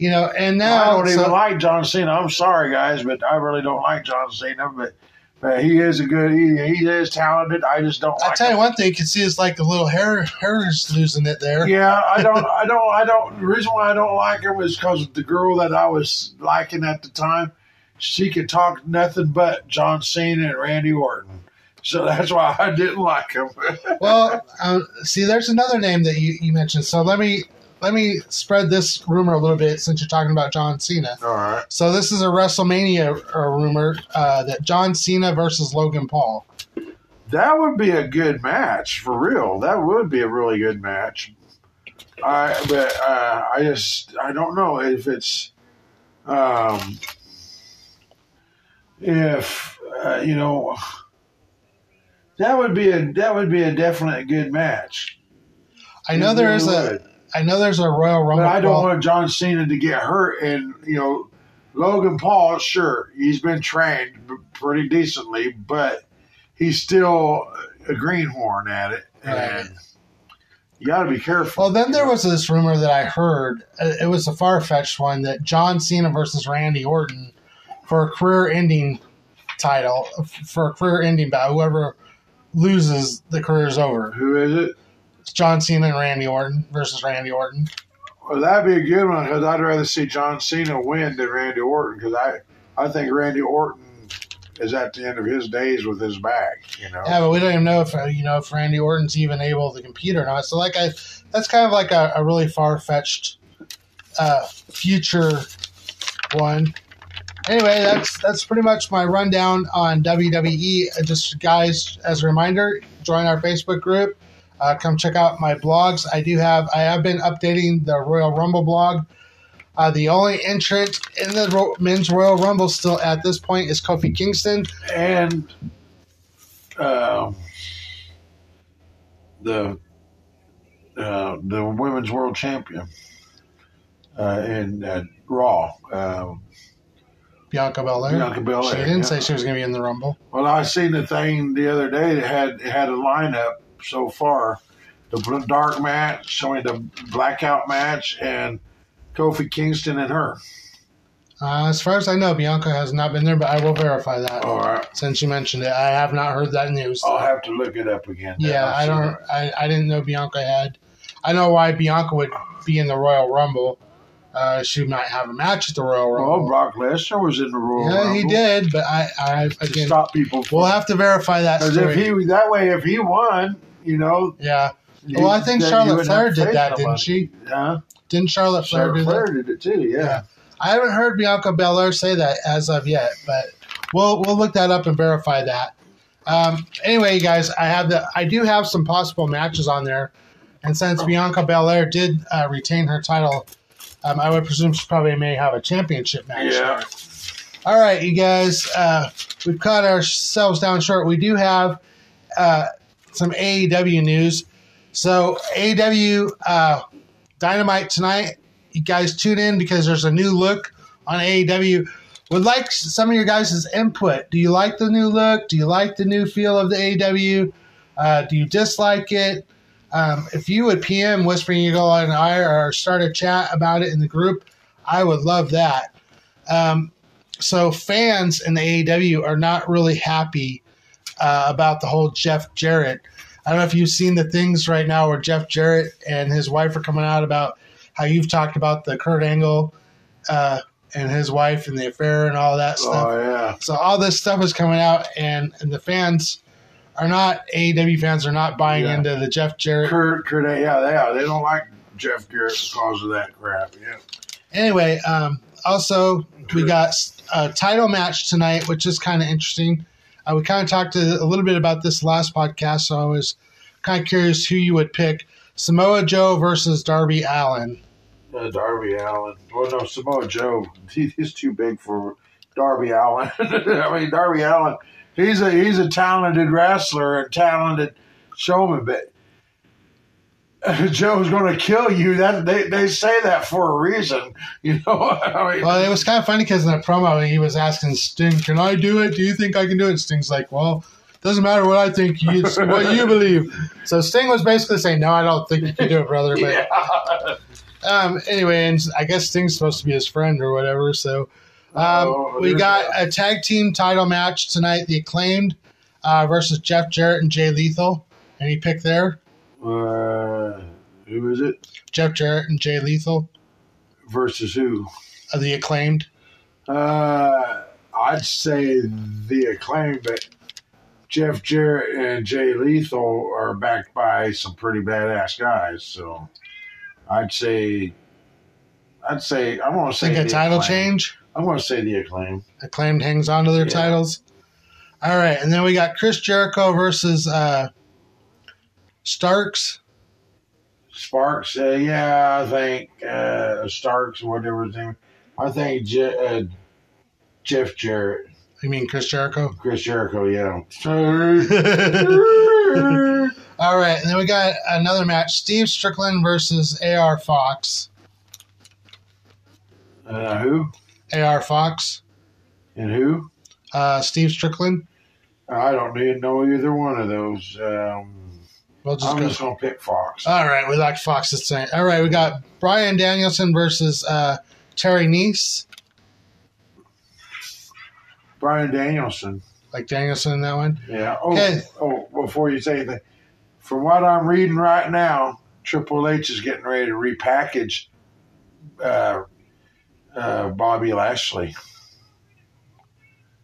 S1: you know, and now I
S2: don't even
S1: so-
S2: like John Cena. I'm sorry, guys, but I really don't like John Cena. But, but he is a good. He, he is talented. I just don't.
S1: I
S2: like
S1: tell you one thing, you can see it's like a little hair hair is losing it there.
S2: Yeah, I don't. I don't. I don't. The reason why I don't like him is because the girl that I was liking at the time, she could talk nothing but John Cena and Randy Orton. So that's why I didn't like him.
S1: Well, um, see, there's another name that you, you mentioned. So let me let me spread this rumor a little bit since you're talking about John Cena.
S2: All right.
S1: So this is a WrestleMania uh, rumor uh, that John Cena versus Logan Paul.
S2: That would be a good match for real. That would be a really good match. I but uh, I just I don't know if it's um if uh, you know that would be a that would be a definite good match.
S1: I know there is a. I know there's a Royal Rumble.
S2: But I don't want John Cena to get hurt. And, you know, Logan Paul, sure, he's been trained pretty decently, but he's still a greenhorn at it. And
S1: Right.
S2: you got to be careful.
S1: Well, then there was this rumor that I heard. uh, It was a far fetched one that John Cena versus Randy Orton for a career ending title, for a career ending bout. Whoever loses, the career's over.
S2: Who is it?
S1: John Cena and Randy Orton versus Randy Orton.
S2: Well, that'd be a good one because I'd rather see John Cena win than Randy Orton because I, I think Randy Orton is at the end of his days with his back, you know.
S1: Yeah, but we don't even know if uh, you know if Randy Orton's even able to compete or not. So, like, I that's kind of like a, a really far fetched uh, future one. Anyway, that's that's pretty much my rundown on WWE. Uh, Just guys, as a reminder, join our Facebook group. Uh, come check out my blogs. I do have I have been updating the Royal Rumble blog. Uh, the only entrant in the Ro- men's Royal Rumble still at this point is Kofi Kingston.
S2: and um, the uh, the women's world champion uh, in uh, Raw. Um,
S1: Bianca Belair.
S2: Bianca Belair,
S1: She didn't
S2: yeah.
S1: say she was going to be in the Rumble.
S2: well, I seen the thing the other day that had it had a lineup so far: the dark match, I mean the blackout match, and Kofi Kingston and her.
S1: Uh, as far as I know, Bianca has not been there, but I will verify that
S2: All right,
S1: since you mentioned it. I have not heard that news.
S2: I'll have to look it up again.
S1: yeah, I don't. I, I didn't know Bianca had. I know why Bianca would be in the Royal Rumble. Uh, she might have a match at the Royal
S2: Well,
S1: Rumble.
S2: Brock Lesnar was in the Royal
S1: yeah, he did, but I, I
S2: to stop people. From,
S1: we'll have to verify that
S2: Because if he that way, if he won, you know.
S1: yeah.
S2: you-
S1: Well, I think Charlotte Flair did that, didn't she?
S2: Yeah.
S1: Didn't Charlotte Flair
S2: Charlotte
S1: do that?
S2: Flair did it too. Yeah.
S1: Yeah. I haven't heard Bianca Belair say that as of yet, but we'll we'll look that up and verify that. Um, anyway, you guys, I have the I do have some possible matches on there, and since Bianca Belair did uh, retain her title, um, I would presume she probably may have a championship match.
S2: Yeah.
S1: All right, you guys, uh, we've cut ourselves down short. We do have uh, some AEW news. So AEW uh, Dynamite tonight. You guys tune in because there's a new look on AEW. Would like some of your guys' input. Do you like the new look? Do you like the new feel of the AEW? Uh, do you dislike it? Um, if you would PM Whispering Eagle and I or start a chat about it in the group, I would love that. Um, so fans in the AEW are not really happy uh, about the whole Jeff Jarrett. I don't know if you've seen the things right now where Jeff Jarrett and his wife are coming out about how you've talked about the Kurt Angle uh, and his wife and the affair and all that stuff.
S2: Oh yeah.
S1: So all this stuff is coming out, and, and the fans are not AEW fans are not buying
S2: Yeah.
S1: into the Jeff Jarrett.
S2: Kurt, Kurt, yeah, they are. They don't like Jeff Jarrett because of that crap. Yeah.
S1: Anyway, um, also we got a title match tonight, which is kind of interesting. Uh, we kind of talked a, a little bit about this last podcast, so I was kind of curious who you would pick: Samoa Joe versus Darby Allin.
S2: Uh, Darby Allin. Well, no, Samoa Joe. He, he's too big for Darby Allin. I mean, Darby Allin. He's a he's a talented wrestler and talented showman, but Joe's going to kill you. That they, they say that for a reason, you know. I mean,
S1: Well, it was kind of funny because in the promo he was asking Sting, "Can I do it? Do you think I can do it?" Sting's like, "Well, doesn't matter what I think. It's what you believe." So Sting was basically saying, "No, I don't think you can do it, brother." But
S2: yeah.
S1: um, anyway, and I guess Sting's supposed to be his friend or whatever. So um,
S2: Oh,
S1: we got
S2: that.
S1: a tag team title match tonight: the Acclaimed uh, versus Jeff Jarrett and Jay Lethal. Any pick there?
S2: Uh, who is it
S1: Jeff Jarrett and Jay Lethal
S2: versus who?
S1: of the Acclaimed.
S2: Uh, I'd say the acclaim, but Jeff Jarrett and Jay Lethal are backed by some pretty badass guys. So I'd say, I'd say, I'm to say
S1: Think a title
S2: Acclaim.
S1: change.
S2: I'm going to say the acclaim.
S1: Acclaimed hangs on to their
S2: Yeah.
S1: titles. All right, and then we got Chris Jericho versus uh, Starks.
S2: Sparks, uh, yeah, I think uh, Starks, whatever his name. I think Je- uh, Jeff Jarrett,
S1: You mean Chris Jericho?
S2: Chris Jericho, yeah.
S1: All right, and then we got another match: Steve Strickland versus AR Fox.
S2: uh, who
S1: AR Fox.
S2: and who?
S1: Uh, Steve Strickland.
S2: I don't even know either one of those. Um,
S1: We'll just
S2: I'm
S1: go.
S2: just gonna pick Fox.
S1: All right, we like Fox the same. All right, we got Bryan Danielson versus uh, Terry Nice.
S2: Bryan Danielson.
S1: Like Danielson in that one.
S2: Yeah. Oh,
S1: Okay.
S2: oh, before you say anything, from what I'm reading right now, Triple H is getting ready to repackage uh, uh, Bobby Lashley.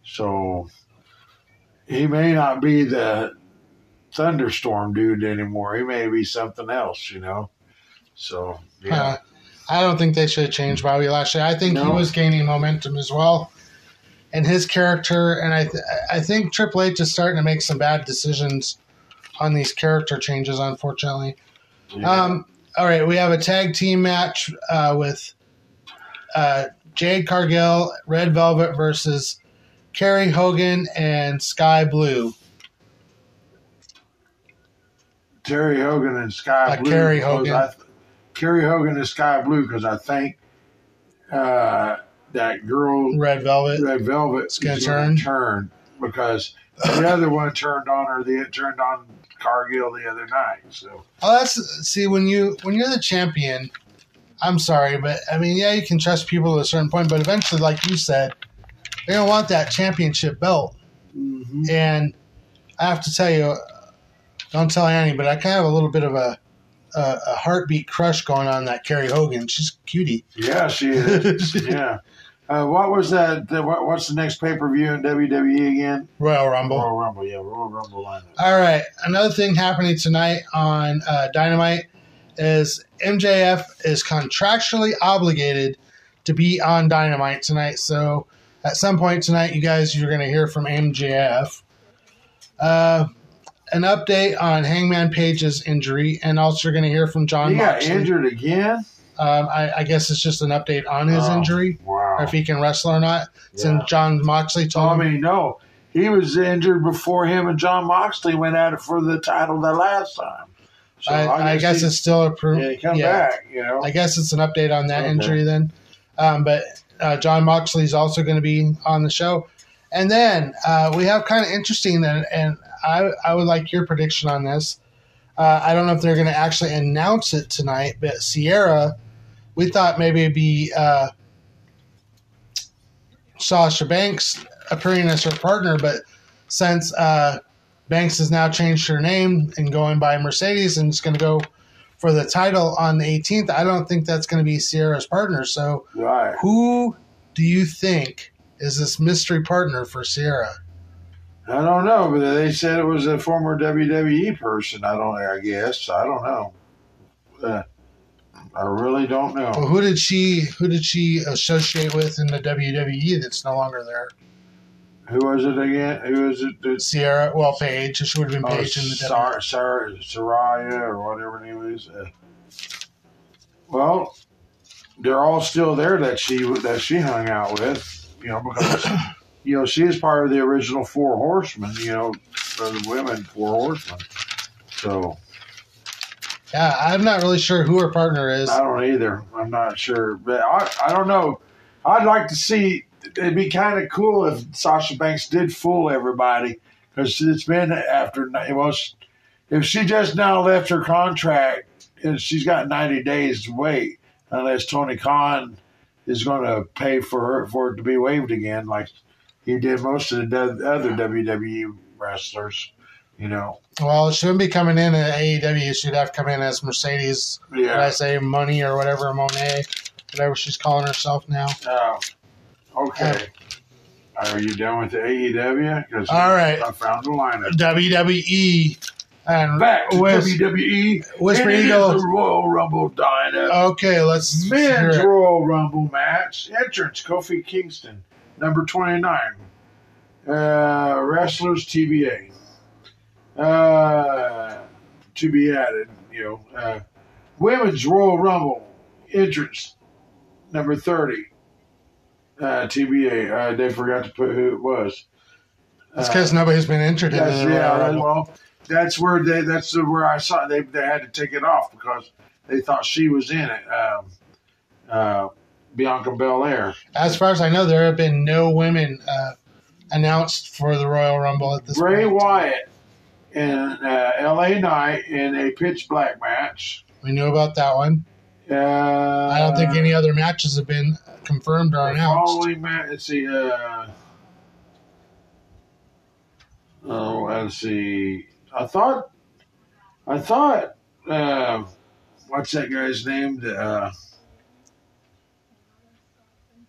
S2: So he may not be the thunderstorm dude anymore. He may be something else, you know. So yeah.
S1: Uh, I don't think they should change Bobby Lashley. I think he was gaining momentum as well, and his character. And I, th- I think Triple H is starting to make some bad decisions on these character changes. Unfortunately.
S2: Yeah.
S1: Um, all right, we have a tag team match uh, with uh, Jade Cargill, Red Velvet versus Kerry Hogan and Sky Blue.
S2: Terry Hogan and Sky
S1: Uh,
S2: Blue.
S1: Kerry Hogan.
S2: I, Kerry Hogan and Sky Blue because I think uh, that girl
S1: Red Velvet.
S2: Red Velvet
S1: It's gonna turn?
S2: turn because the other one turned on her. The turned on Cargill the other night. So
S1: Oh, that's see when you when you're the champion. I'm sorry, but I mean, yeah, you can trust people to a certain point, but eventually, like you said, they don't want that championship belt. And I have to tell you, don't tell Annie, but I kind of have a little bit of a a, a heartbeat crush going on that Carrie Hogan. She's cutie.
S2: yeah, she is. yeah. Uh, what was that? The, what, what's the next pay per view in WWE again?
S1: Royal Rumble.
S2: Royal Rumble. Yeah, Royal Rumble lineup.
S1: All right. Another thing happening tonight on uh, Dynamite is MJF is contractually obligated to be on Dynamite tonight. So at some point tonight, you guys, you're going to hear from MJF. Uh, an update on Hangman Page's injury, and also you're going to hear from John
S2: He got
S1: Moxley.
S2: injured again.
S1: Um, I, I guess it's just an update on his
S2: Oh,
S1: injury,
S2: Wow.
S1: or if he can wrestle or not. Since
S2: Yeah.
S1: Jon Moxley told him
S2: mean, no, he was injured before him and Jon Moxley went at it for the title the last time. So
S1: I, I guess
S2: he,
S1: it's still a proof.
S2: yeah, come
S1: yeah.
S2: back. You know,
S1: I guess it's an update on that
S2: Okay.
S1: injury then. Um, but uh, Jon Moxley is also going to be on the show. And then uh, we have kind of interesting, and, and I, I would like your prediction on this. Uh, I don't know if they're going to actually announce it tonight, but Sierra, we thought maybe it'd be uh, Sasha Banks appearing as her partner, but since uh, Banks has now changed her name and going by Mercedes and is going to go for the title on the 18th, I don't think that's going to be Sierra's partner. So,
S2: right?
S1: who do you think is this mystery partner for Sierra?
S2: I don't know, but they said it was a former WWE person. I don't. I guess I don't know. Uh, I really don't
S1: Well,
S2: know.
S1: who did she who did she associate with in the WWE that's no longer there?
S2: Who was it again? Who was it? That,
S1: Sierra, well, Paige. She would have been
S2: oh,
S1: Paige in the WWE.
S2: Sar, Sar, Saraya or whatever her name is. Uh, well, they're all still there that she that she hung out with. You know because you know she is part of the original Four Horsemen. You know, the women Four Horsemen. So
S1: Yeah, I'm not really sure who her partner is.
S2: I don't either. I'm not sure, but I, I don't know. I'd like to see. It'd be kind of cool if Sasha Banks did fool everybody because it's been after it was. If she just now left her contract, and she's got 90 days to wait unless Tony Khan is going to pay for her for it to be waived again, like he did most of the other WWE wrestlers. You know,
S1: Well, she wouldn't be coming in at AEW. She'd have to come in as Mercedes, Yeah. I say Money or whatever, Moné, whatever she's calling herself now.
S2: Uh, okay. Are you done with the AEW? 'Cause
S1: All right.
S2: I found the lineup.
S1: WWE. And
S2: Back to WWE.
S1: Whisper
S2: It is
S1: Eagle.
S2: the Royal Rumble Dynamite.
S1: Okay, let's
S2: Men's. Royal Rumble match. Entrance Kofi Kingston, number 29. Uh, wrestlers TBA. Uh, to be added, you know. Uh, Women's Royal Rumble entrance, number 30. Uh, TBA. Uh, they forgot to put who it was.
S1: It's because nobody's been entered in the
S2: yeah,
S1: Royal
S2: that-
S1: Rumble.
S2: well, that's where they. That's where I saw they. They had to take it off because they thought she was in it. Um, uh, Bianca Belair.
S1: As far as I know, there have been no women uh, announced for the Royal Rumble at this
S2: Bray
S1: point.
S2: Wyatt and uh, L.A. Knight in a pitch black match.
S1: We knew about that one.
S2: Uh,
S1: I don't think any other matches have been confirmed or announced.
S2: following match. Let's see. Uh, oh, let's see. I thought. I thought. Uh, what's that guy's name? Uh,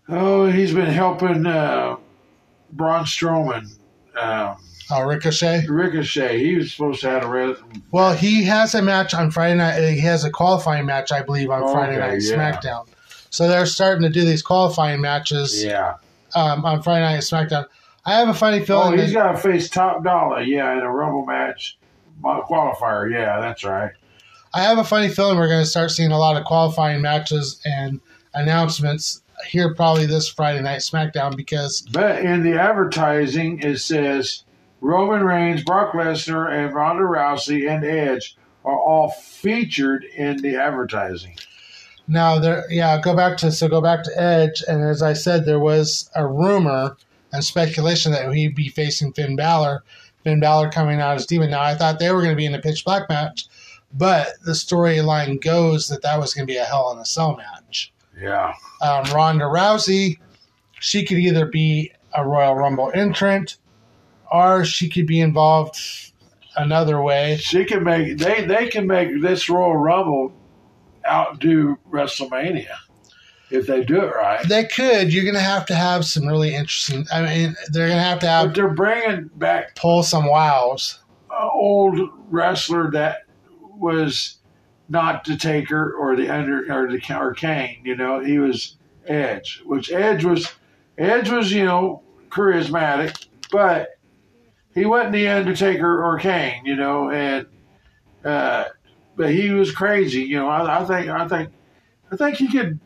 S2: oh, he's been helping uh, Braun Strowman. Um,
S1: Oh, Ricochet.
S2: Ricochet. He was supposed to have a
S1: Well, he has a match on Friday night. He has a qualifying match, I believe, on Friday night
S2: yeah.
S1: SmackDown. So they're starting to do these qualifying matches
S2: yeah.
S1: um, on Friday night SmackDown. I have a funny
S2: Oh,
S1: feeling.
S2: he's
S1: that-
S2: got to face Top Dolla. Yeah, in a Rumble match qualifier. Yeah, that's right.
S1: I have a funny feeling we're going to start seeing a lot of qualifying matches and announcements here probably this Friday night SmackDown because
S2: But in the advertising, it says Roman Reigns, Brock Lesnar, and Ronda Rousey and Edge are all featured in the advertising.
S1: now there, yeah, go back to so go back to Edge, and as I said, there was a rumor and speculation that he'd be facing Finn Balor. Finn Balor coming out as Demon. Now I thought they were going to be in a pitch black match, but the storyline goes that that was going to be a Hell in a Cell match.
S2: Yeah.
S1: um, Ronda Rousey, she could either be a Royal Rumble entrant or she could be involved another way.
S2: She can make they they can make this Royal Rumble outdo WrestleMania if they do it right.
S1: They could. You're going to have to have some really interesting. I mean, they're going to have to
S2: But
S1: have
S2: they're bringing back
S1: pull some wows.
S2: an old wrestler that was not the Taker or the under or the or Kane. You know, he was Edge, which Edge was Edge was you know charismatic, but he wasn't the Undertaker or Kane. You know, and uh, but he was crazy. You know, I, I think I think I think he could.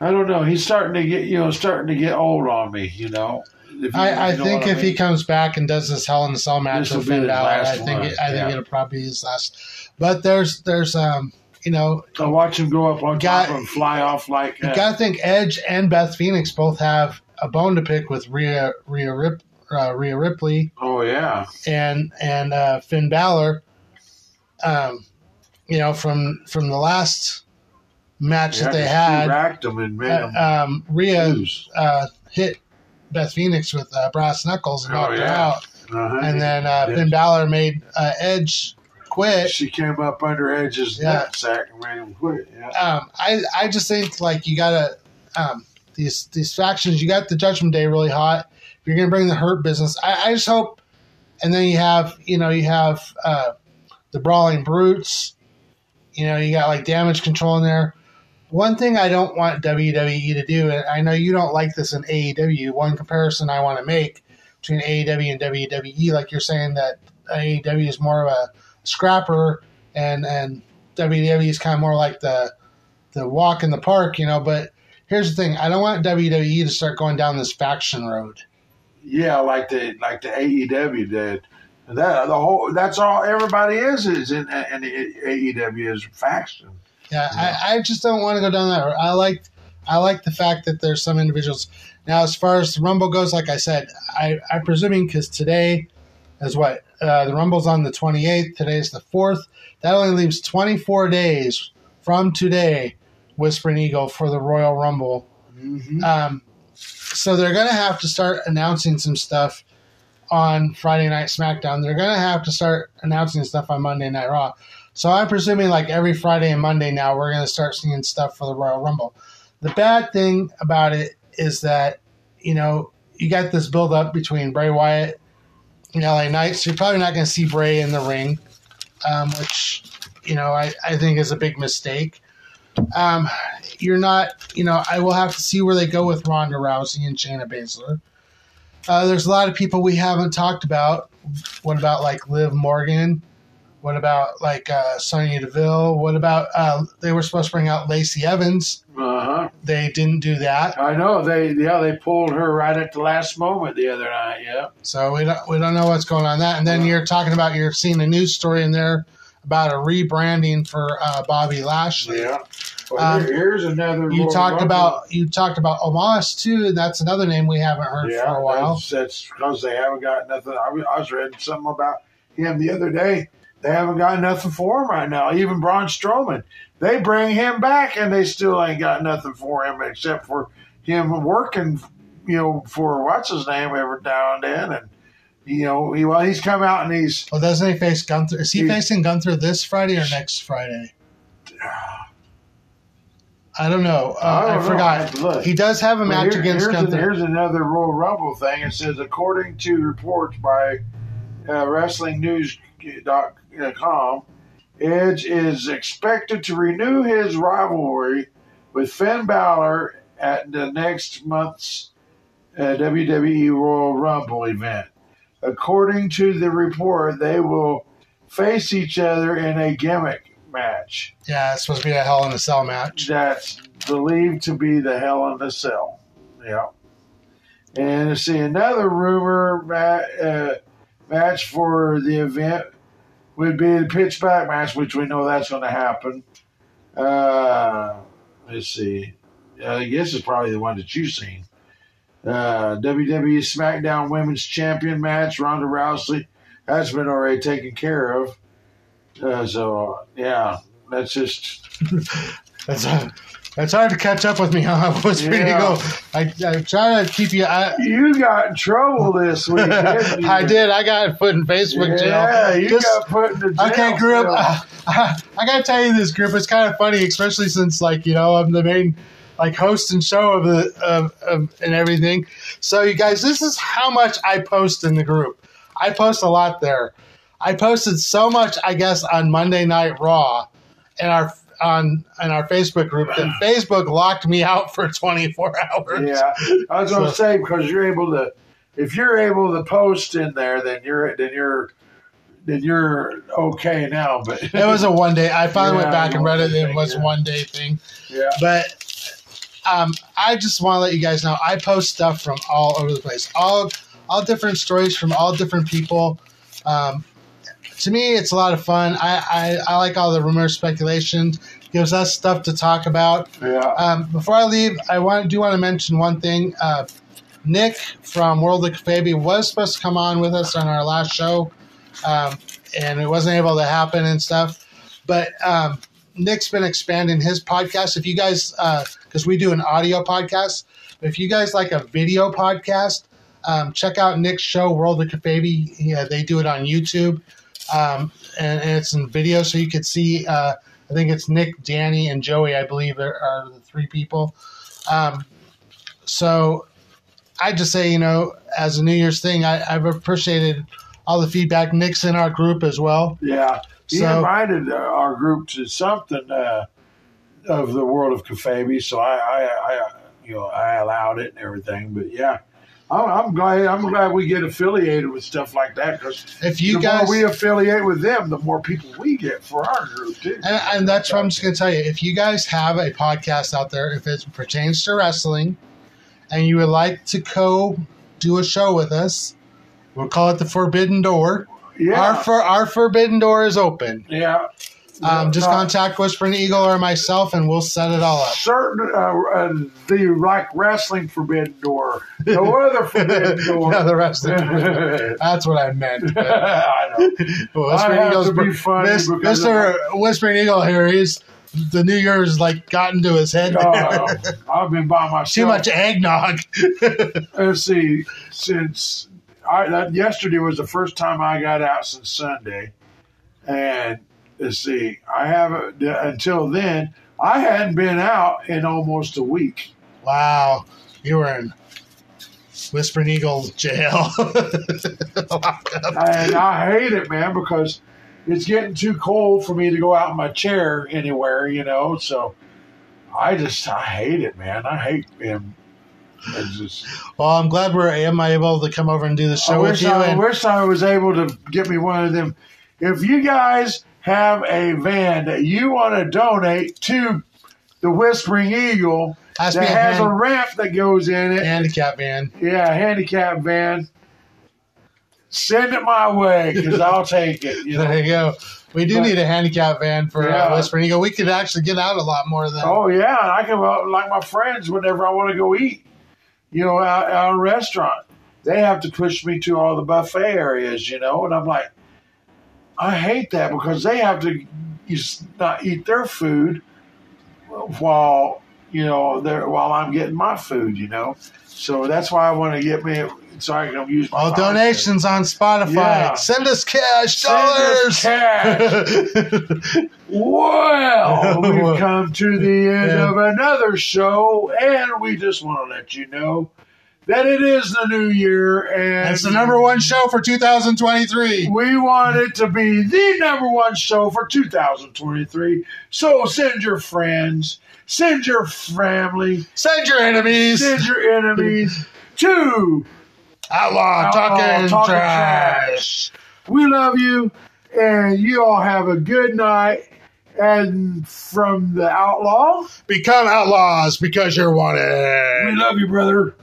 S2: I don't know. He's starting to get, you know, starting to get old on me. You know. You-
S1: I, I think if he
S2: mean.
S1: comes back and does this Hell in a Cell match with Finn Balor, I think
S2: one,
S1: I think
S2: yeah.
S1: it'll probably be his last. But there's there's um you know
S2: To watch him go up on
S1: Got-
S2: top and fly off like
S1: you
S2: uh,
S1: got to think Edge and Beth Phoenix both have a bone to pick with Rhea Rhea Rip, uh, Rhea Ripley
S2: oh yeah
S1: and and uh, Finn Balor. Um, you know from from the last match
S2: yeah,
S1: that they had,
S2: racked him and made him
S1: uh, um, Rhea uh, hit Beth Phoenix with uh, brass knuckles and
S2: Oh,
S1: knocked her out,
S2: Uh-huh.
S1: and then uh,
S2: Yeah.
S1: Finn Balor made uh, Edge quit.
S2: she came up under Edge's
S1: Yeah.
S2: nutsack and made him quit. Yeah.
S1: Um, I I just think like you gotta um, these these factions. You got the Judgment Day really hot. If you're gonna bring the Hurt business, I, I just hope. And then you have you know you have uh, the Brawling Brutes. You know you got like Damage Control in there. One thing I don't want WWE to do, and I know you don't like this in AEW. One comparison I want to make between AEW and WWE, like you're saying that AEW is more of a scrapper, and and WWE is kind of more like the the walk in the park, you know. But here's the thing: I don't want WWE to start going down this faction road.
S2: yeah, like the like the AEW did. That the whole that's all everybody is is in, in the AEW is faction.
S1: Yeah, I, I just don't want to go down that road. I like I like the fact that there's some individuals. Now, as far as the Rumble goes, like I said, I, I'm presuming because today is what uh, the Rumble's on the 28th. Today's the 4th. That only leaves 24 days from today, Whispering Eagle, for the Royal Rumble.
S2: Mm-hmm.
S1: Um, so they're going to have to start announcing some stuff on Friday Night SmackDown. They're going to have to start announcing stuff on Monday Night Raw. So I'm presuming like every Friday and Monday now, we're going to start seeing stuff for the Royal Rumble. The bad thing about it is that, you know, you got this build up between Bray Wyatt and LA Knight, so you're probably not going to see Bray in the ring, um, which, you know, I, I think is a big mistake. Um, you're not, you know, I will have to see where they go with Ronda Rousey and Shayna Baszler. Uh, there's a lot of people we haven't talked about. What about like Liv Morgan? What about like uh, Sonya Deville? What about uh, they were supposed to bring out Lacey Evans?
S2: Uh huh.
S1: They didn't do that,
S2: I know they yeah they pulled her right at the last moment the other night. Yeah.
S1: so we don't we don't know what's going on that. And then you're talking about you're seeing a news story in there about a rebranding for uh, Bobby Lashley.
S2: Yeah. Well,
S1: Um,
S2: here's another.
S1: You talked
S2: Rumble.
S1: about you talked about Omos too, and that's another name we haven't heard
S2: yeah,
S1: for a while.
S2: That's, that's because they haven't got nothing. I was, I was reading something about him the other day. They haven't got nothing for him right now. Even Braun Strowman, they bring him back, and they still ain't got nothing for him except for him working, you know, for what's his name every now and then, and you know, he, well, he's come out and he's
S1: Well, doesn't he face Gunther? Is he
S2: He-
S1: facing Gunther this Friday or next Friday? I don't know. Uh,
S2: I don't. I
S1: forgot.
S2: look.
S1: He does have a match
S2: here-
S1: against
S2: here's,
S1: Gunther.
S2: here's another Royal Rumble thing. It says, according to reports by uh, WrestlingNews.com, Edge is expected to renew his rivalry with Finn Balor at the next month's uh, WWE Royal Rumble event. According to the report, they will face each other in a gimmick match
S1: yeah, it's supposed to be a Hell in a Cell match.
S2: that's believed to be the Hell in a Cell. Yeah. And see, another rumor uh, match for the event would be the pitch back match, which we know that's going to happen. Uh, let's see. I guess it's probably the one that you've seen. Uh, WWE SmackDown Women's Champion match, Ronda Rousey. That's been already taken care of. Uh, so, yeah, that's just
S1: That's uh, that's hard to catch up with me. Huh? What's pretty
S2: Yeah.
S1: go? I I try to keep you. I,
S2: You got in trouble this week, didn't you?
S1: I did. I got put in Facebook jail.
S2: Yeah, you
S1: Just-
S2: got put in the jail.
S1: Okay, group.
S2: cell.
S1: Uh, I gotta tell you this group. It's kind of funny, especially since like you know I'm the main like host and show of the of, of and everything. So you guys, this is how much I post in the group. I post a lot there. I posted so much, I guess, on Monday Night Raw, and our on on our Facebook group that Facebook locked me out for 24 hours.
S2: Yeah, I was going to say because you're able to, if you're able to post in there, then you're then you're then you're okay now. But
S1: It was a one day. I finally went back and read it. It was
S2: yeah.
S1: one day thing.
S2: yeah,
S1: But um, I just want to let you guys know I post stuff from all over the place, all all different stories from all different people. Um, to me, it's a lot of fun. I, I, I like all the rumors, speculations. Gives us stuff to talk about.
S2: yeah.
S1: Um, before I leave, I want do want to mention one thing. Uh, Nick from World of Kayfabe was supposed to come on with us on our last show, um, and it wasn't able to happen and stuff. But um, Nick's been expanding his podcast. If you guys, because we do an audio podcast, but if you guys like a video podcast, um, check out Nick's show, World of Kayfabe. Yeah, they do it on YouTube, um, and, and it's in video, so you could see. Uh, I think it's Nick, Danny, and Joey. I believe are, are the three people. Um, so I just say, you know, as a New Year's thing, I, I've appreciated all the feedback. Nick's in our group as well.
S2: Yeah, he
S1: So-
S2: invited uh, our group to something uh, of the world of Kayfabe, so I, I, I, you know, I allowed it and everything. But yeah, I'm, I'm glad. I'm glad we get affiliated with stuff like that because
S1: If you
S2: the
S1: guys,
S2: more we affiliate with them, the more people we get for our group too.
S1: and, and that's what I'm just going to tell you. If you guys have a podcast out there, if it pertains to wrestling, and you would like to co do a show with us, we'll call it the Forbidden Door.
S2: yeah,
S1: Our for our forbidden door is open.
S2: yeah.
S1: Um, just contact Whispering Eagle or myself, and we'll set it all up.
S2: certain uh, uh, the like wrestling forbidden door, no other forbidden door.
S1: Yeah, the rest of it. That's what I meant. but-
S2: I know.
S1: Whispering
S2: have
S1: Eagle's
S2: to be funny
S1: Mr. Whispering Eagle here. He's the New Year's like gotten to his head.
S2: Oh, I've been by myself.
S1: Too much eggnog.
S2: Let's see. Since I that yesterday was the first time I got out since Sunday, and let's see, I haven't until then. I hadn't been out in almost a week.
S1: wow, you were in Whispering Eagle jail.
S2: and I hate it, man, because it's getting too cold for me to go out in my chair anywhere, you know. So I just I hate it, man. I hate him. Just
S1: well, I'm glad we're am I able to come over and do the
S2: I
S1: show with you.
S2: I,
S1: And
S2: wish I was able to get me one of them. If you guys have a van that you want to donate to the Whispering Eagle
S1: has
S2: that has a ramp that goes in it,
S1: handicap van.
S2: yeah, handicap van. Send it my way because I'll take it. You know.
S1: There you go. We do
S2: But-
S1: need a handicap van for
S2: Yeah.
S1: uh, Whispering Eagle. We could actually get out a lot more than.
S2: Oh yeah, I can uh, like my friends whenever I want to go eat. You know, out at a restaurant, they have to push me to all the buffet areas. You know, and I'm like, I hate that because they have to not eat their food while you know while I'm getting my food. You know, so that's why I want to get me so I can use my oh,
S1: All
S2: phone.
S1: donations on Spotify.
S2: Yeah.
S1: Send us cash
S2: Send us
S1: dollars.
S2: cash. Well, we've come to the end
S1: Yeah.
S2: of another show, and we just want to let you know that it is the new year, and
S1: it's the number one show for 2023.
S2: We want it to be the number one show for 2023. So send your friends, send your family,
S1: Send your enemies.
S2: send your enemies to.
S1: Outlaw
S2: Outlaw
S1: talking,
S2: Talking
S1: trash.
S2: We love you, and you all have a good night. And from the outlaw,
S1: Become outlaws because you're wanted.
S2: we love you, brother.